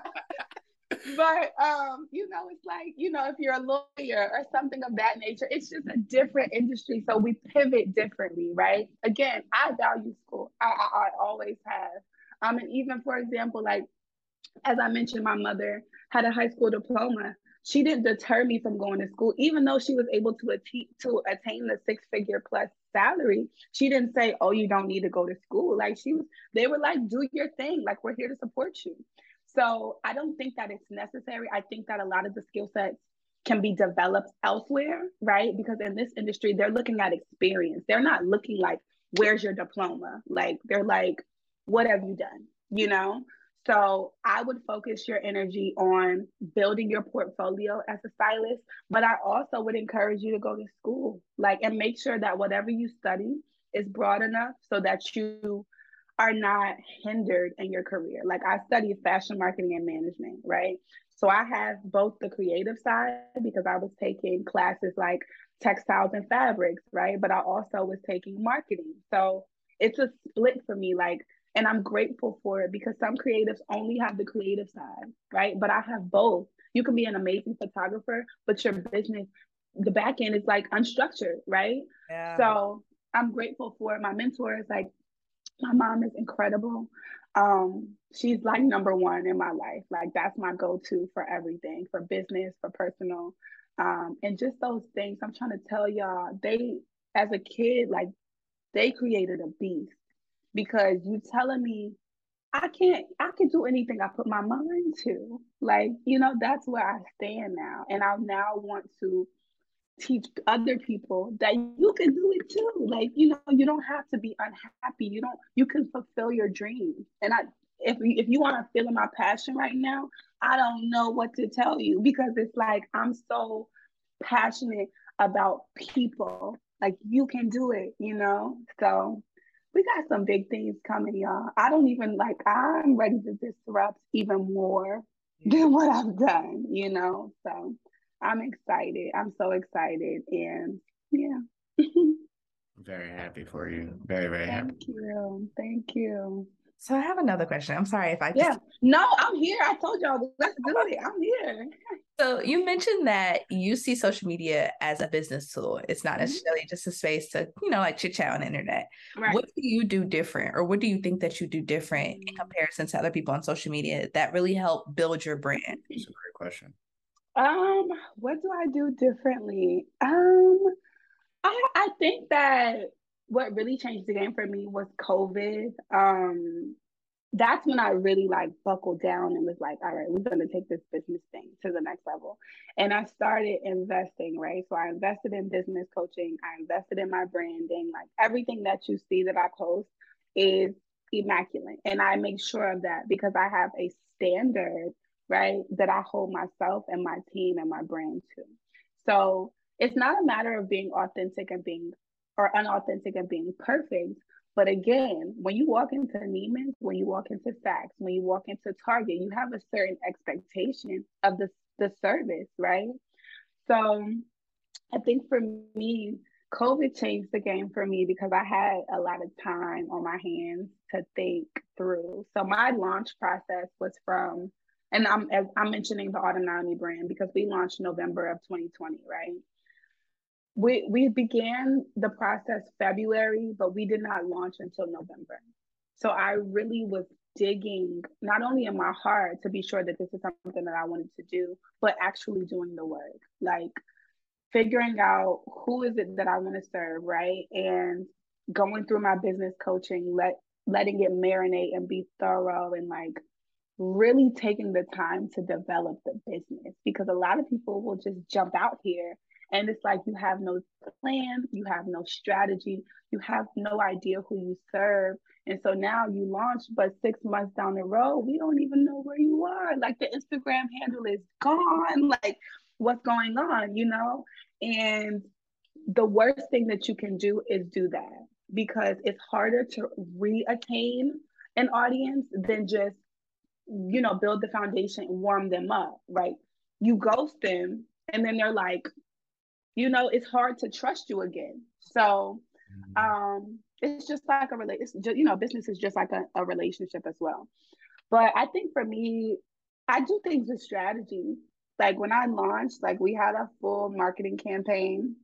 but um, you know, it's like, you know, if you're a lawyer or something of that nature, it's just a different industry. So we pivot differently, right? Again, I value school. I, I, I always have. Um, and even for example, like as I mentioned, my mother had a high school diploma. She didn't deter me from going to school, even though she was able to attain to attain the six figure plus salary. She didn't say, "Oh, you don't need to go to school." Like she was, they were like, "Do your thing. Like we're here to support you." So I don't think that it's necessary. I think that a lot of the skill sets can be developed elsewhere, right? Because in this industry, they're looking at experience. They're not looking like, where's your diploma? Like, they're like, what have you done? You know? So I would focus your energy on building your portfolio as a stylist, but I also would encourage you to go to school, like, and make sure that whatever you study is broad enough so that you are not hindered in your career. Like I studied fashion marketing and management, right? So I have both the creative side because I was taking classes like textiles and fabrics, right? But I also was taking marketing. So it's a split for me, like, and I'm grateful for it because some creatives only have the creative side, right? But I have both. You can be an amazing photographer, but your business, the back end is like unstructured, right? Yeah. So I'm grateful for it. My mentor is like my mom is incredible. Um, she's like number one in my life. Like that's my go-to for everything, for business, for personal. Um, and just those things I'm trying to tell y'all, they as a kid, like they created a beast because you telling me I can't I can do anything I put my mind to. Like, you know, that's where I stand now. And I now want to teach other people that you can do it too. Like, you know, you don't have to be unhappy. You don't you can fulfill your dreams. And I if if you want to feel my passion right now, I don't know what to tell you because it's like I'm so passionate about people. Like you can do it, you know? So we got some big things coming, y'all. I don't even like I'm ready to disrupt even more than what I've done, you know? So I'm excited. I'm so excited. And yeah. very happy for you. Very, very Thank happy. Thank you. Thank you. So I have another question. I'm sorry if I just... Yeah. No, I'm here. I told y'all let's do it. I'm here. So you mentioned that you see social media as a business tool. It's not mm-hmm. necessarily just a space to, you know, like chit chat on the internet. Right. What do you do different or what do you think that you do different in mm. comparison to other people on social media that really help build your brand? That's a great question. Um, what do I do differently? Um, I I think that what really changed the game for me was COVID. Um, that's when I really like buckled down and was like, all right, we're gonna take this business thing to the next level. And I started investing, right? So I invested in business coaching, I invested in my branding, like everything that you see that I post is immaculate. And I make sure of that because I have a standard, right, that I hold myself and my team and my brand to. So it's not a matter of being authentic and being or unauthentic and being perfect. But again, when you walk into Neiman's, when you walk into Saks, when you walk into Target, you have a certain expectation of the, the service, right? So I think for me, COVID changed the game for me because I had a lot of time on my hands to think through. So my launch process was from, and I'm I'm mentioning the Autumn Naomi brand because we launched November of 2020, right? We we began the process February, but we did not launch until November. So I really was digging not only in my heart to be sure that this is something that I wanted to do, but actually doing the work, like figuring out who is it that I want to serve, right? And going through my business coaching, let letting it marinate and be thorough and like really taking the time to develop the business because a lot of people will just jump out here and it's like you have no plan, you have no strategy, you have no idea who you serve. And so now you launch, but six months down the road, we don't even know where you are. Like the Instagram handle is gone. Like what's going on, you know? And the worst thing that you can do is do that because it's harder to re-attain an audience than just you know build the foundation and warm them up right you ghost them and then they're like you know, it's hard to trust you again. So mm-hmm. um, it's just like a relationship, you know, business is just like a, a relationship as well. But I think for me, I do things with strategy. Like when I launched, like we had a full marketing campaign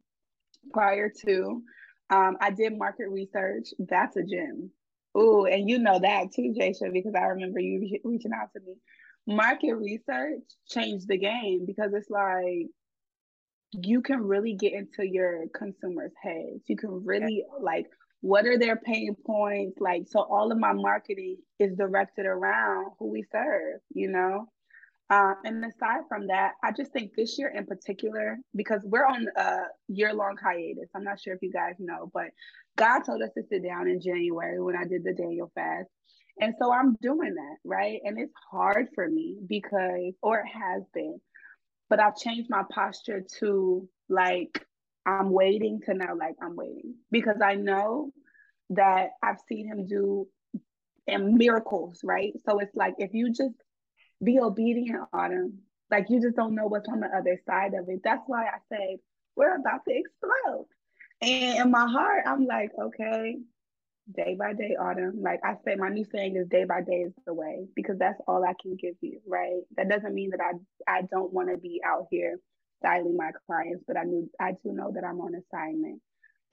prior to. Um, I did market research. That's a gem. Ooh, and you know that too, Jasia, because I remember you reaching out to me. Market research changed the game because it's like you can really get into your consumers' heads. You can really like what are their pain points? Like, so all of my marketing is directed around who we serve, you know? Uh, and aside from that, I just think this year in particular, because we're on a year long hiatus, I'm not sure if you guys know, but God told us to sit down in January when I did the Daniel fast. And so I'm doing that, right? And it's hard for me because, or it has been, but I've changed my posture to like I'm waiting to now like I'm waiting because I know that I've seen him do and miracles, right? So it's like if you just be obedient Autumn, like you just don't know what's on the other side of it. That's why I said we're about to explode. And in my heart, I'm like, okay, day by day autumn. Like i say my new saying is day by day is the way because that's all i can give you right? That doesn't mean that i i don't want to be out here styling my clients but i knew i do know that i'm on assignment.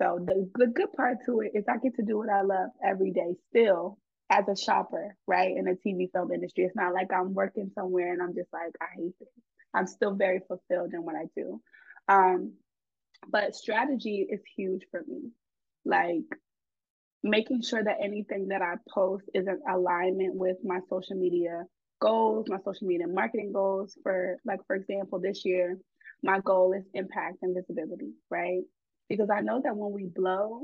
So the, the good part to it is i get to do what i love every day still as a shopper right in the tv film industry. It's not like i'm working somewhere and i'm just like i hate this i'm still very fulfilled in what i do. Um But strategy is huge for me. Like making sure that anything that I post is in alignment with my social media goals, my social media marketing goals. For like, for example, this year, my goal is impact and visibility, right? Because I know that when we blow,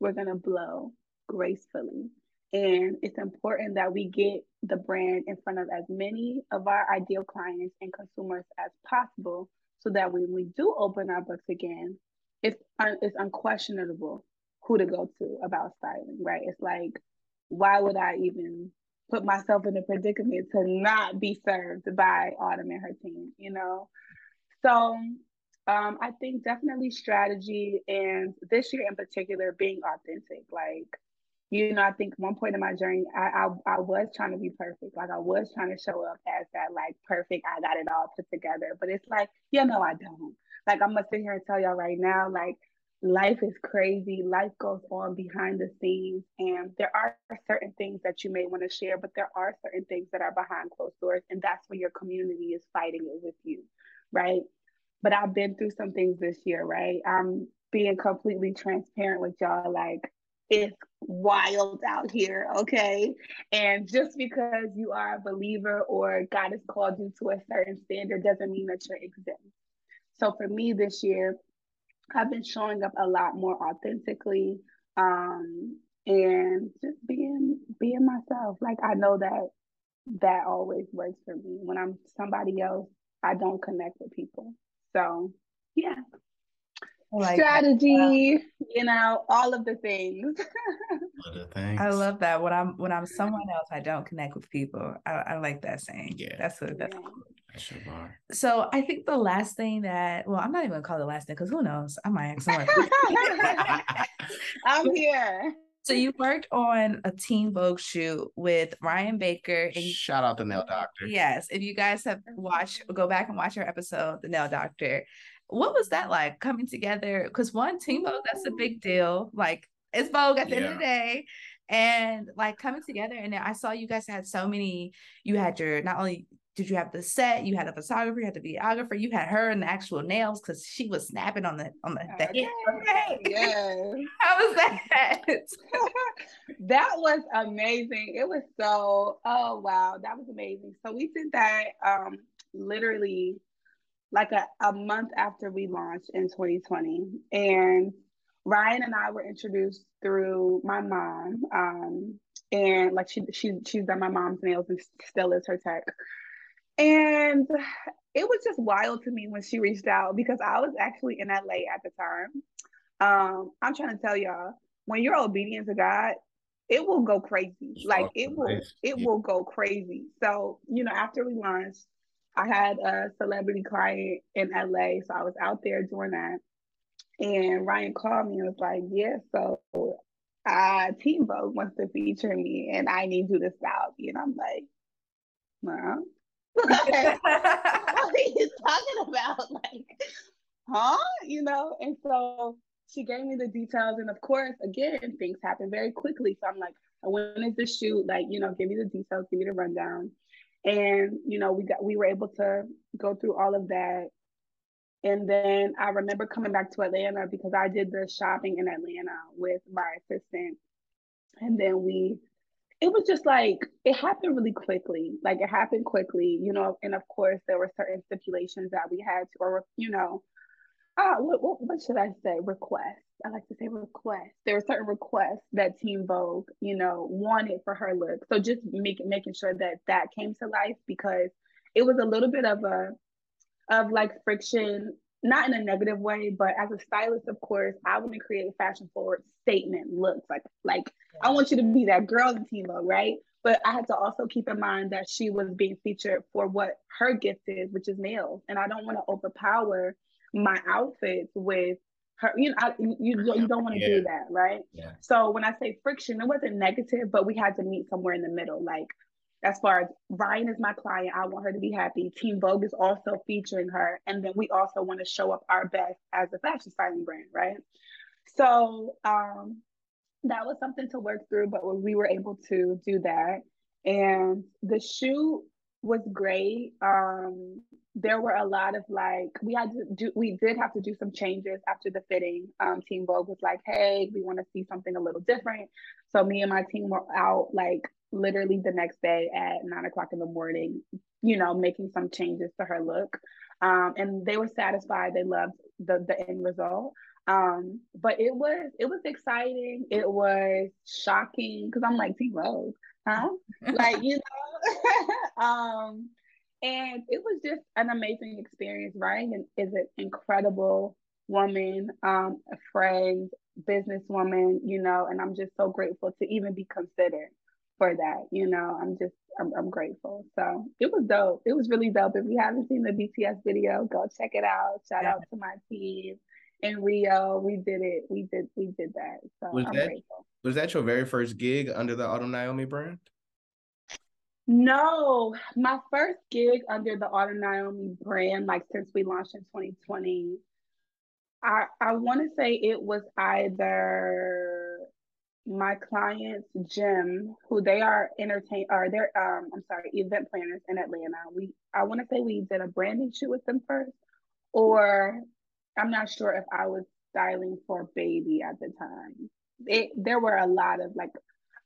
we're gonna blow gracefully. And it's important that we get the brand in front of as many of our ideal clients and consumers as possible so that when we do open our books again, it's, it's unquestionable who to go to about styling, right? It's like, why would I even put myself in a predicament to not be served by Autumn and her team, you know? So um, I think definitely strategy and this year in particular, being authentic. Like, you know, I think one point in my journey, I, I, I was trying to be perfect. Like I was trying to show up as that like perfect, I got it all put together. But it's like, yeah, no, I don't. Like I'm gonna sit here and tell y'all right now, like life is crazy. Life goes on behind the scenes, and there are certain things that you may want to share, but there are certain things that are behind closed doors, and that's where your community is fighting it with you, right? But I've been through some things this year, right? I'm being completely transparent with y'all. Like it's wild out here, okay? And just because you are a believer or God has called you to a certain standard doesn't mean that you're exempt. So for me this year, I've been showing up a lot more authentically um, and just being being myself. Like I know that that always works for me. When I'm somebody else, I don't connect with people. So yeah, like strategy, you know, all of the things. I love that. When I'm when I'm someone else, I don't connect with people. I, I like that saying. Yeah, that's a that's. Yeah. Cool. Sure so I think the last thing that well, I'm not even gonna call it the last thing because who knows? I might ask I'm here. So you worked on a Teen Vogue shoot with Ryan Baker. And Shout out the Nail Doctor. Yes, if you guys have watched, go back and watch our episode, the Nail Doctor what was that like coming together? Because one Teen Vogue, that's a big deal. Like it's Vogue at the yeah. end of the day. And like coming together, and I saw you guys had so many. You had your not only did you have the set, you had a photographer, you had the videographer, you had her and the actual nails because she was snapping on the on the, the okay. head. Yes. How was that? that was amazing. It was so oh wow, that was amazing. So we did that um literally like a, a month after we launched in 2020. And Ryan and I were introduced through my mom. Um, and like she she she's done my mom's nails and still is her tech. And it was just wild to me when she reached out because I was actually in LA at the time. Um, I'm trying to tell y'all, when you're obedient to God, it will go crazy. Like it will, it will go crazy. So, you know, after we launched, I had a celebrity client in LA, so I was out there doing that. And Ryan called me and was like, "Yeah, so uh, Teen Vogue wants to feature me, and I need you to style me." And I'm like, "Well, what are you talking about? Like, huh? You know?" And so she gave me the details, and of course, again, things happen very quickly. So I'm like, "When is the shoot? Like, you know, give me the details, give me the rundown." And you know we got we were able to go through all of that. And then i remember coming back to atlanta because i did the shopping in atlanta with my assistant. And then we it was just like it happened really quickly. Like it happened quickly you know and of course there were certain stipulations that we had to or you know uh, what, what, what should i say? Request I like to say requests. There were certain requests that Teen Vogue, you know, wanted for her look. So just making making sure that that came to life because it was a little bit of a of like friction, not in a negative way, but as a stylist, of course, I want to create fashion forward statement looks. Like like I want you to be that girl in Teen Vogue, right? But I had to also keep in mind that she was being featured for what her gift is, which is nails, and I don't want to overpower my outfits with her, you know, I, you, you don't want to yeah. do that, right? Yeah. So when I say friction, it wasn't negative, but we had to meet somewhere in the middle. Like, as far as Ryan is my client, I want her to be happy. Teen Vogue is also featuring her, and then we also want to show up our best as a fashion styling brand, right? So um, that was something to work through, but we were able to do that. And the shoot was great. Um, there were a lot of like we had to do we did have to do some changes after the fitting. Um, Teen Vogue was like, hey, we want to see something a little different. So me and my team were out like literally the next day at nine o'clock in the morning, you know, making some changes to her look. Um, and they were satisfied. They loved the the end result. Um, but it was it was exciting. It was shocking because I'm like Teen Vogue, huh? like you know, um, and it was just an amazing experience. Ryan is an incredible woman, um, a friend, businesswoman, you know, and I'm just so grateful to even be considered for that. You know, I'm just I'm, I'm grateful. So it was dope. It was really dope. If you haven't seen the BTS video, go check it out. Shout yeah. out to my team in Rio. We did it. We did we did that. So was I'm that, grateful. Was that your very first gig under the Autumn Naomi brand? No, my first gig under the Autumn Naomi brand, like since we launched in 2020, I I want to say it was either my client's gym, who they are entertain or they're um I'm sorry, event planners in Atlanta. We I want to say we did a branding shoot with them first, or I'm not sure if I was styling for baby at the time. It there were a lot of like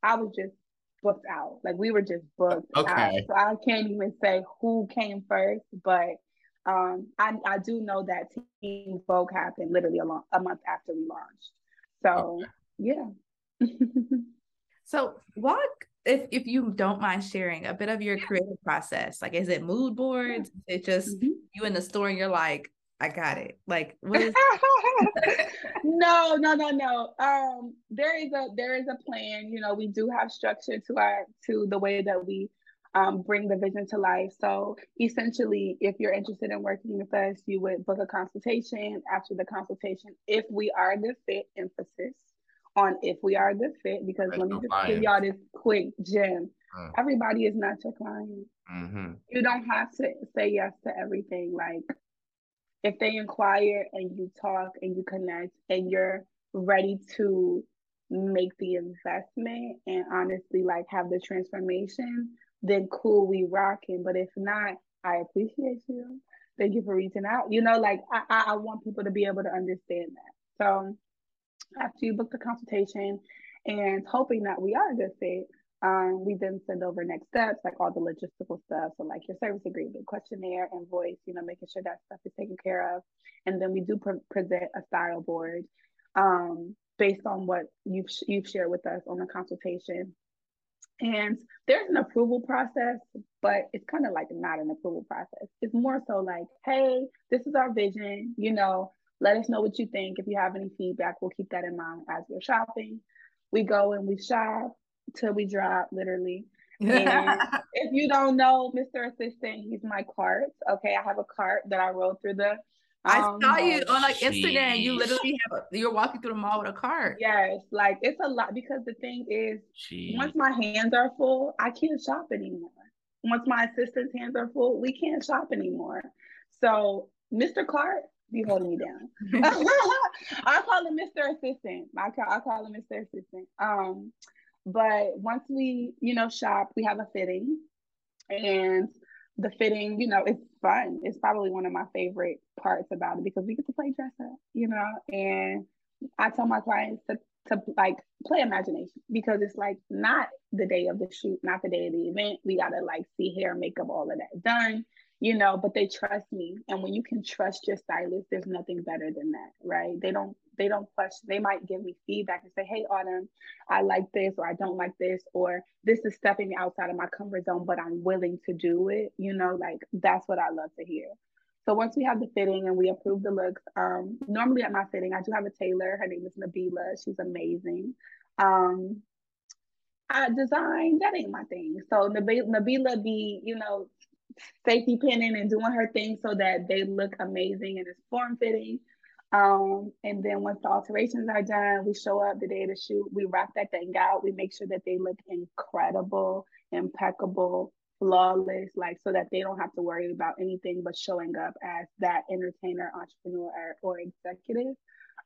I was just booked out. Like we were just booked okay. out. So I can't even say who came first, but um, I, I do know that Team Vogue happened literally a, long, a month after we launched. So okay. yeah. so walk if if you don't mind sharing a bit of your creative process. Like is it mood boards? Yeah. Is it just mm-hmm. you in the store and you're like, I got it. Like what is No, no, no, no. Um there is a there is a plan. You know, we do have structure to our to the way that we um, bring the vision to life. So essentially, if you're interested in working with us, you would book a consultation. After the consultation, if we are a good fit, emphasis on if we are a good fit, because That's let me just give y'all this quick gem. Uh. Everybody is not your client. Mm-hmm. You don't have to say yes to everything. Like if they inquire and you talk and you connect and you're ready to make the investment and honestly like have the transformation then cool, we rocking. But if not, I appreciate you. Thank you for reaching out. You know, like I, I want people to be able to understand that. So after you book the consultation and hoping that we are a good fit, um, we then send over next steps, like all the logistical stuff. So like your service agreement, questionnaire, invoice, you know, making sure that stuff is taken care of. And then we do pre- present a style board um, based on what you've, you've shared with us on the consultation. And there's an approval process, but it's kind of like not an approval process. It's more so like, hey, this is our vision, you know, let us know what you think. If you have any feedback, we'll keep that in mind as we're shopping. We go and we shop till we drop, literally. And if you don't know Mr. Assistant, he's my cart. Okay, I have a cart that I roll through the I um, saw you on like Instagram. You literally have a, you're walking through the mall with a cart. Yes, like it's a lot because the thing is, Jeez. once my hands are full, I can't shop anymore. Once my assistant's hands are full, we can't shop anymore. So, Mr. Cart, be holding me down. I call him Mr. Assistant. I call I call him Mr. Assistant. Um, but once we, you know, shop, we have a fitting, and the fitting, you know, it's fun. It's probably one of my favorite parts about it because we get to play dress up, you know, and I tell my clients to to like play imagination because it's like not the day of the shoot, not the day of the event. We gotta like see hair, makeup, all of that done you know, but they trust me. And when you can trust your stylist, there's nothing better than that, right? They don't they don't question. They might give me feedback and say, "Hey, Autumn, I like this, or I don't like this, or this is stepping me outside of my comfort zone, but I'm willing to do it." You know, like that's what I love to hear. So once we have the fitting and we approve the looks, um, normally at my fitting, I do have a tailor. Her name is Nabila. She's amazing. Um, I design that ain't my thing. So Nabila, Nabila be, you know, safety pinning and doing her thing so that they look amazing and it's form fitting. Um, and then once the alterations are done, we show up the day of the shoot, we wrap that thing out, we make sure that they look incredible, impeccable, flawless, like so that they don't have to worry about anything but showing up as that entertainer, entrepreneur, or, or executive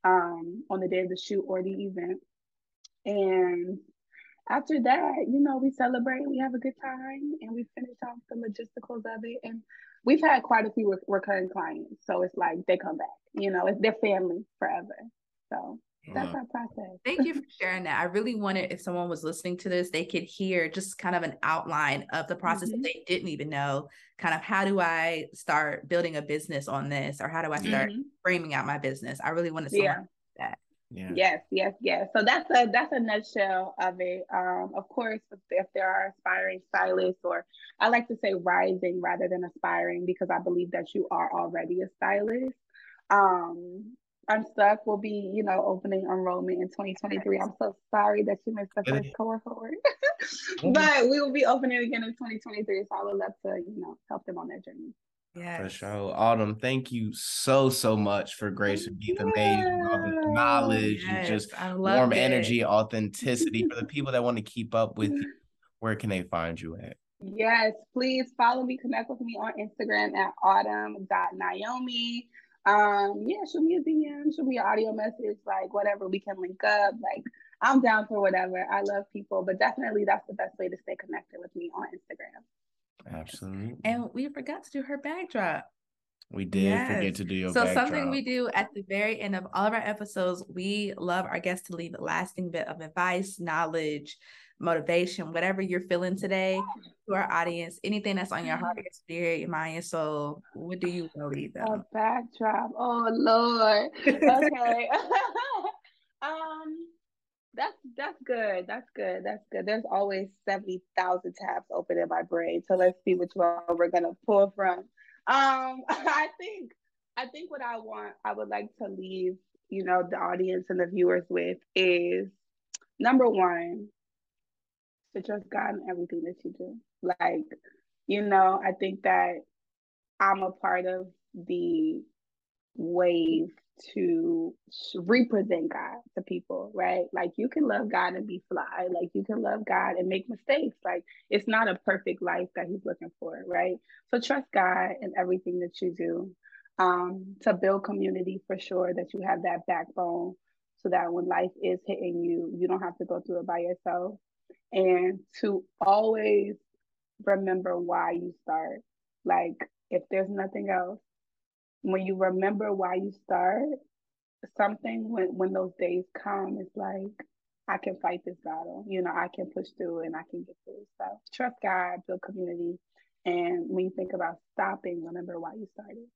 um, on the day of the shoot or the event. And after that, you know, we celebrate, we have a good time, and we finish off the logisticals of it. And we've had quite a few re- recurring clients, so it's like they come back. You know, it's their family forever. So that's our process. Thank you for sharing that. I really wanted, if someone was listening to this, they could hear just kind of an outline of the process mm-hmm. that they didn't even know. Kind of how do I start building a business on this, or how do I start mm-hmm. framing out my business? I really wanted someone yeah. that. Yeah. Yes, yes, yes. So that's a that's a nutshell of it. Um, of course, if, if there are aspiring stylists, or I like to say rising rather than aspiring, because I believe that you are already a stylist. Um, Unstuck will be, you know, opening enrollment in 2023. I'm so sorry that you missed the first cohort, but we will be opening again in 2023. So I would love to, you know, help them on their journey. Yeah, for sure. Autumn, thank you so so much for Grace and Beat the Maze, all the knowledge yes, and just warm it. energy, authenticity for the people that want to keep up with you. Where can they find you at? Yes, please follow me, connect with me on Instagram at autumn.naomi um, yeah, shoot me a DM, shoot me an audio message, like whatever, we can link up. Like I'm down for whatever. I love people, but definitely that's the best way to stay connected with me on Instagram. Absolutely. And we forgot to do her backdrop. We did yes. forget to do your so something we do at the very end of all of our episodes. We love our guests to leave a lasting bit of advice, knowledge, motivation, whatever you're feeling today to our audience, anything that's on your heart, your spirit, your mind, your soul, what do you believe them? A backdrop. Oh Lord. Okay. um that's that's good. That's good. That's good. There's always 70,000 tabs open in my brain. So let's see which one we're gonna pull from. Um, I think I think what I want, I would like to leave, you know, the audience and the viewers with is number one, trust God in everything that you do. Like, you know, I think that I'm a part of the wave to represent God to people, right? Like you can love God and be fly, like you can love God and make mistakes. Like it's not a perfect life that He's looking for, right? So trust God in everything that you do. Um, to build community for sure, that you have that backbone so that when life is hitting you, you don't have to go through it by yourself and to always remember why you start. Like, if there's nothing else, when you remember why you start something, when, when those days come, it's like, I can fight this battle. You know, I can push through and I can get through. So trust God, build community. And when you think about stopping, remember why you started.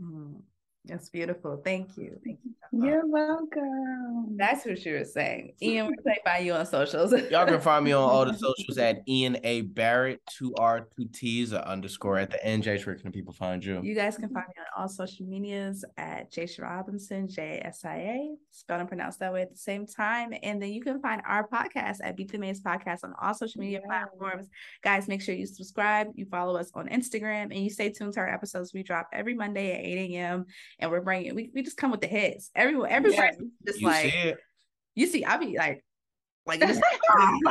Mm. That's beautiful. Thank you. Thank you. You're welcome. That's what you were saying. Ian, where can they find you on socials? Y'all can find me on all the socials at Ian A. Barrett, two R, two T's, or underscore at the end. Jay, where can people find you? You guys can find me on all social medias at Jasia Robinson, J S I A, spelled and pronounced that way at the same time. And then you can find our podcast at Beat the Maze Podcast on all social media yeah. platforms. Guys, make sure you subscribe, you follow us on Instagram, and you stay tuned to our episodes. We drop every Monday at 8 a.m and we're bringing we, we just come with the hits. Everyone, everybody yes. just you like see you see. I'll be like, like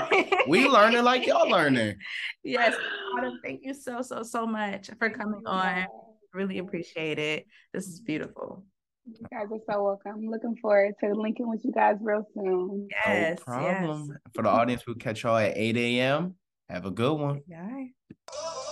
we learning like y'all learning. Yes, Autumn, thank you so so so much for coming on. Really appreciate it. This is beautiful. You guys are so welcome. I'm looking forward to linking with you guys real soon. Yes, no problem. Yes. For the audience, we'll catch y'all at 8 a.m. Have a good one. Yeah.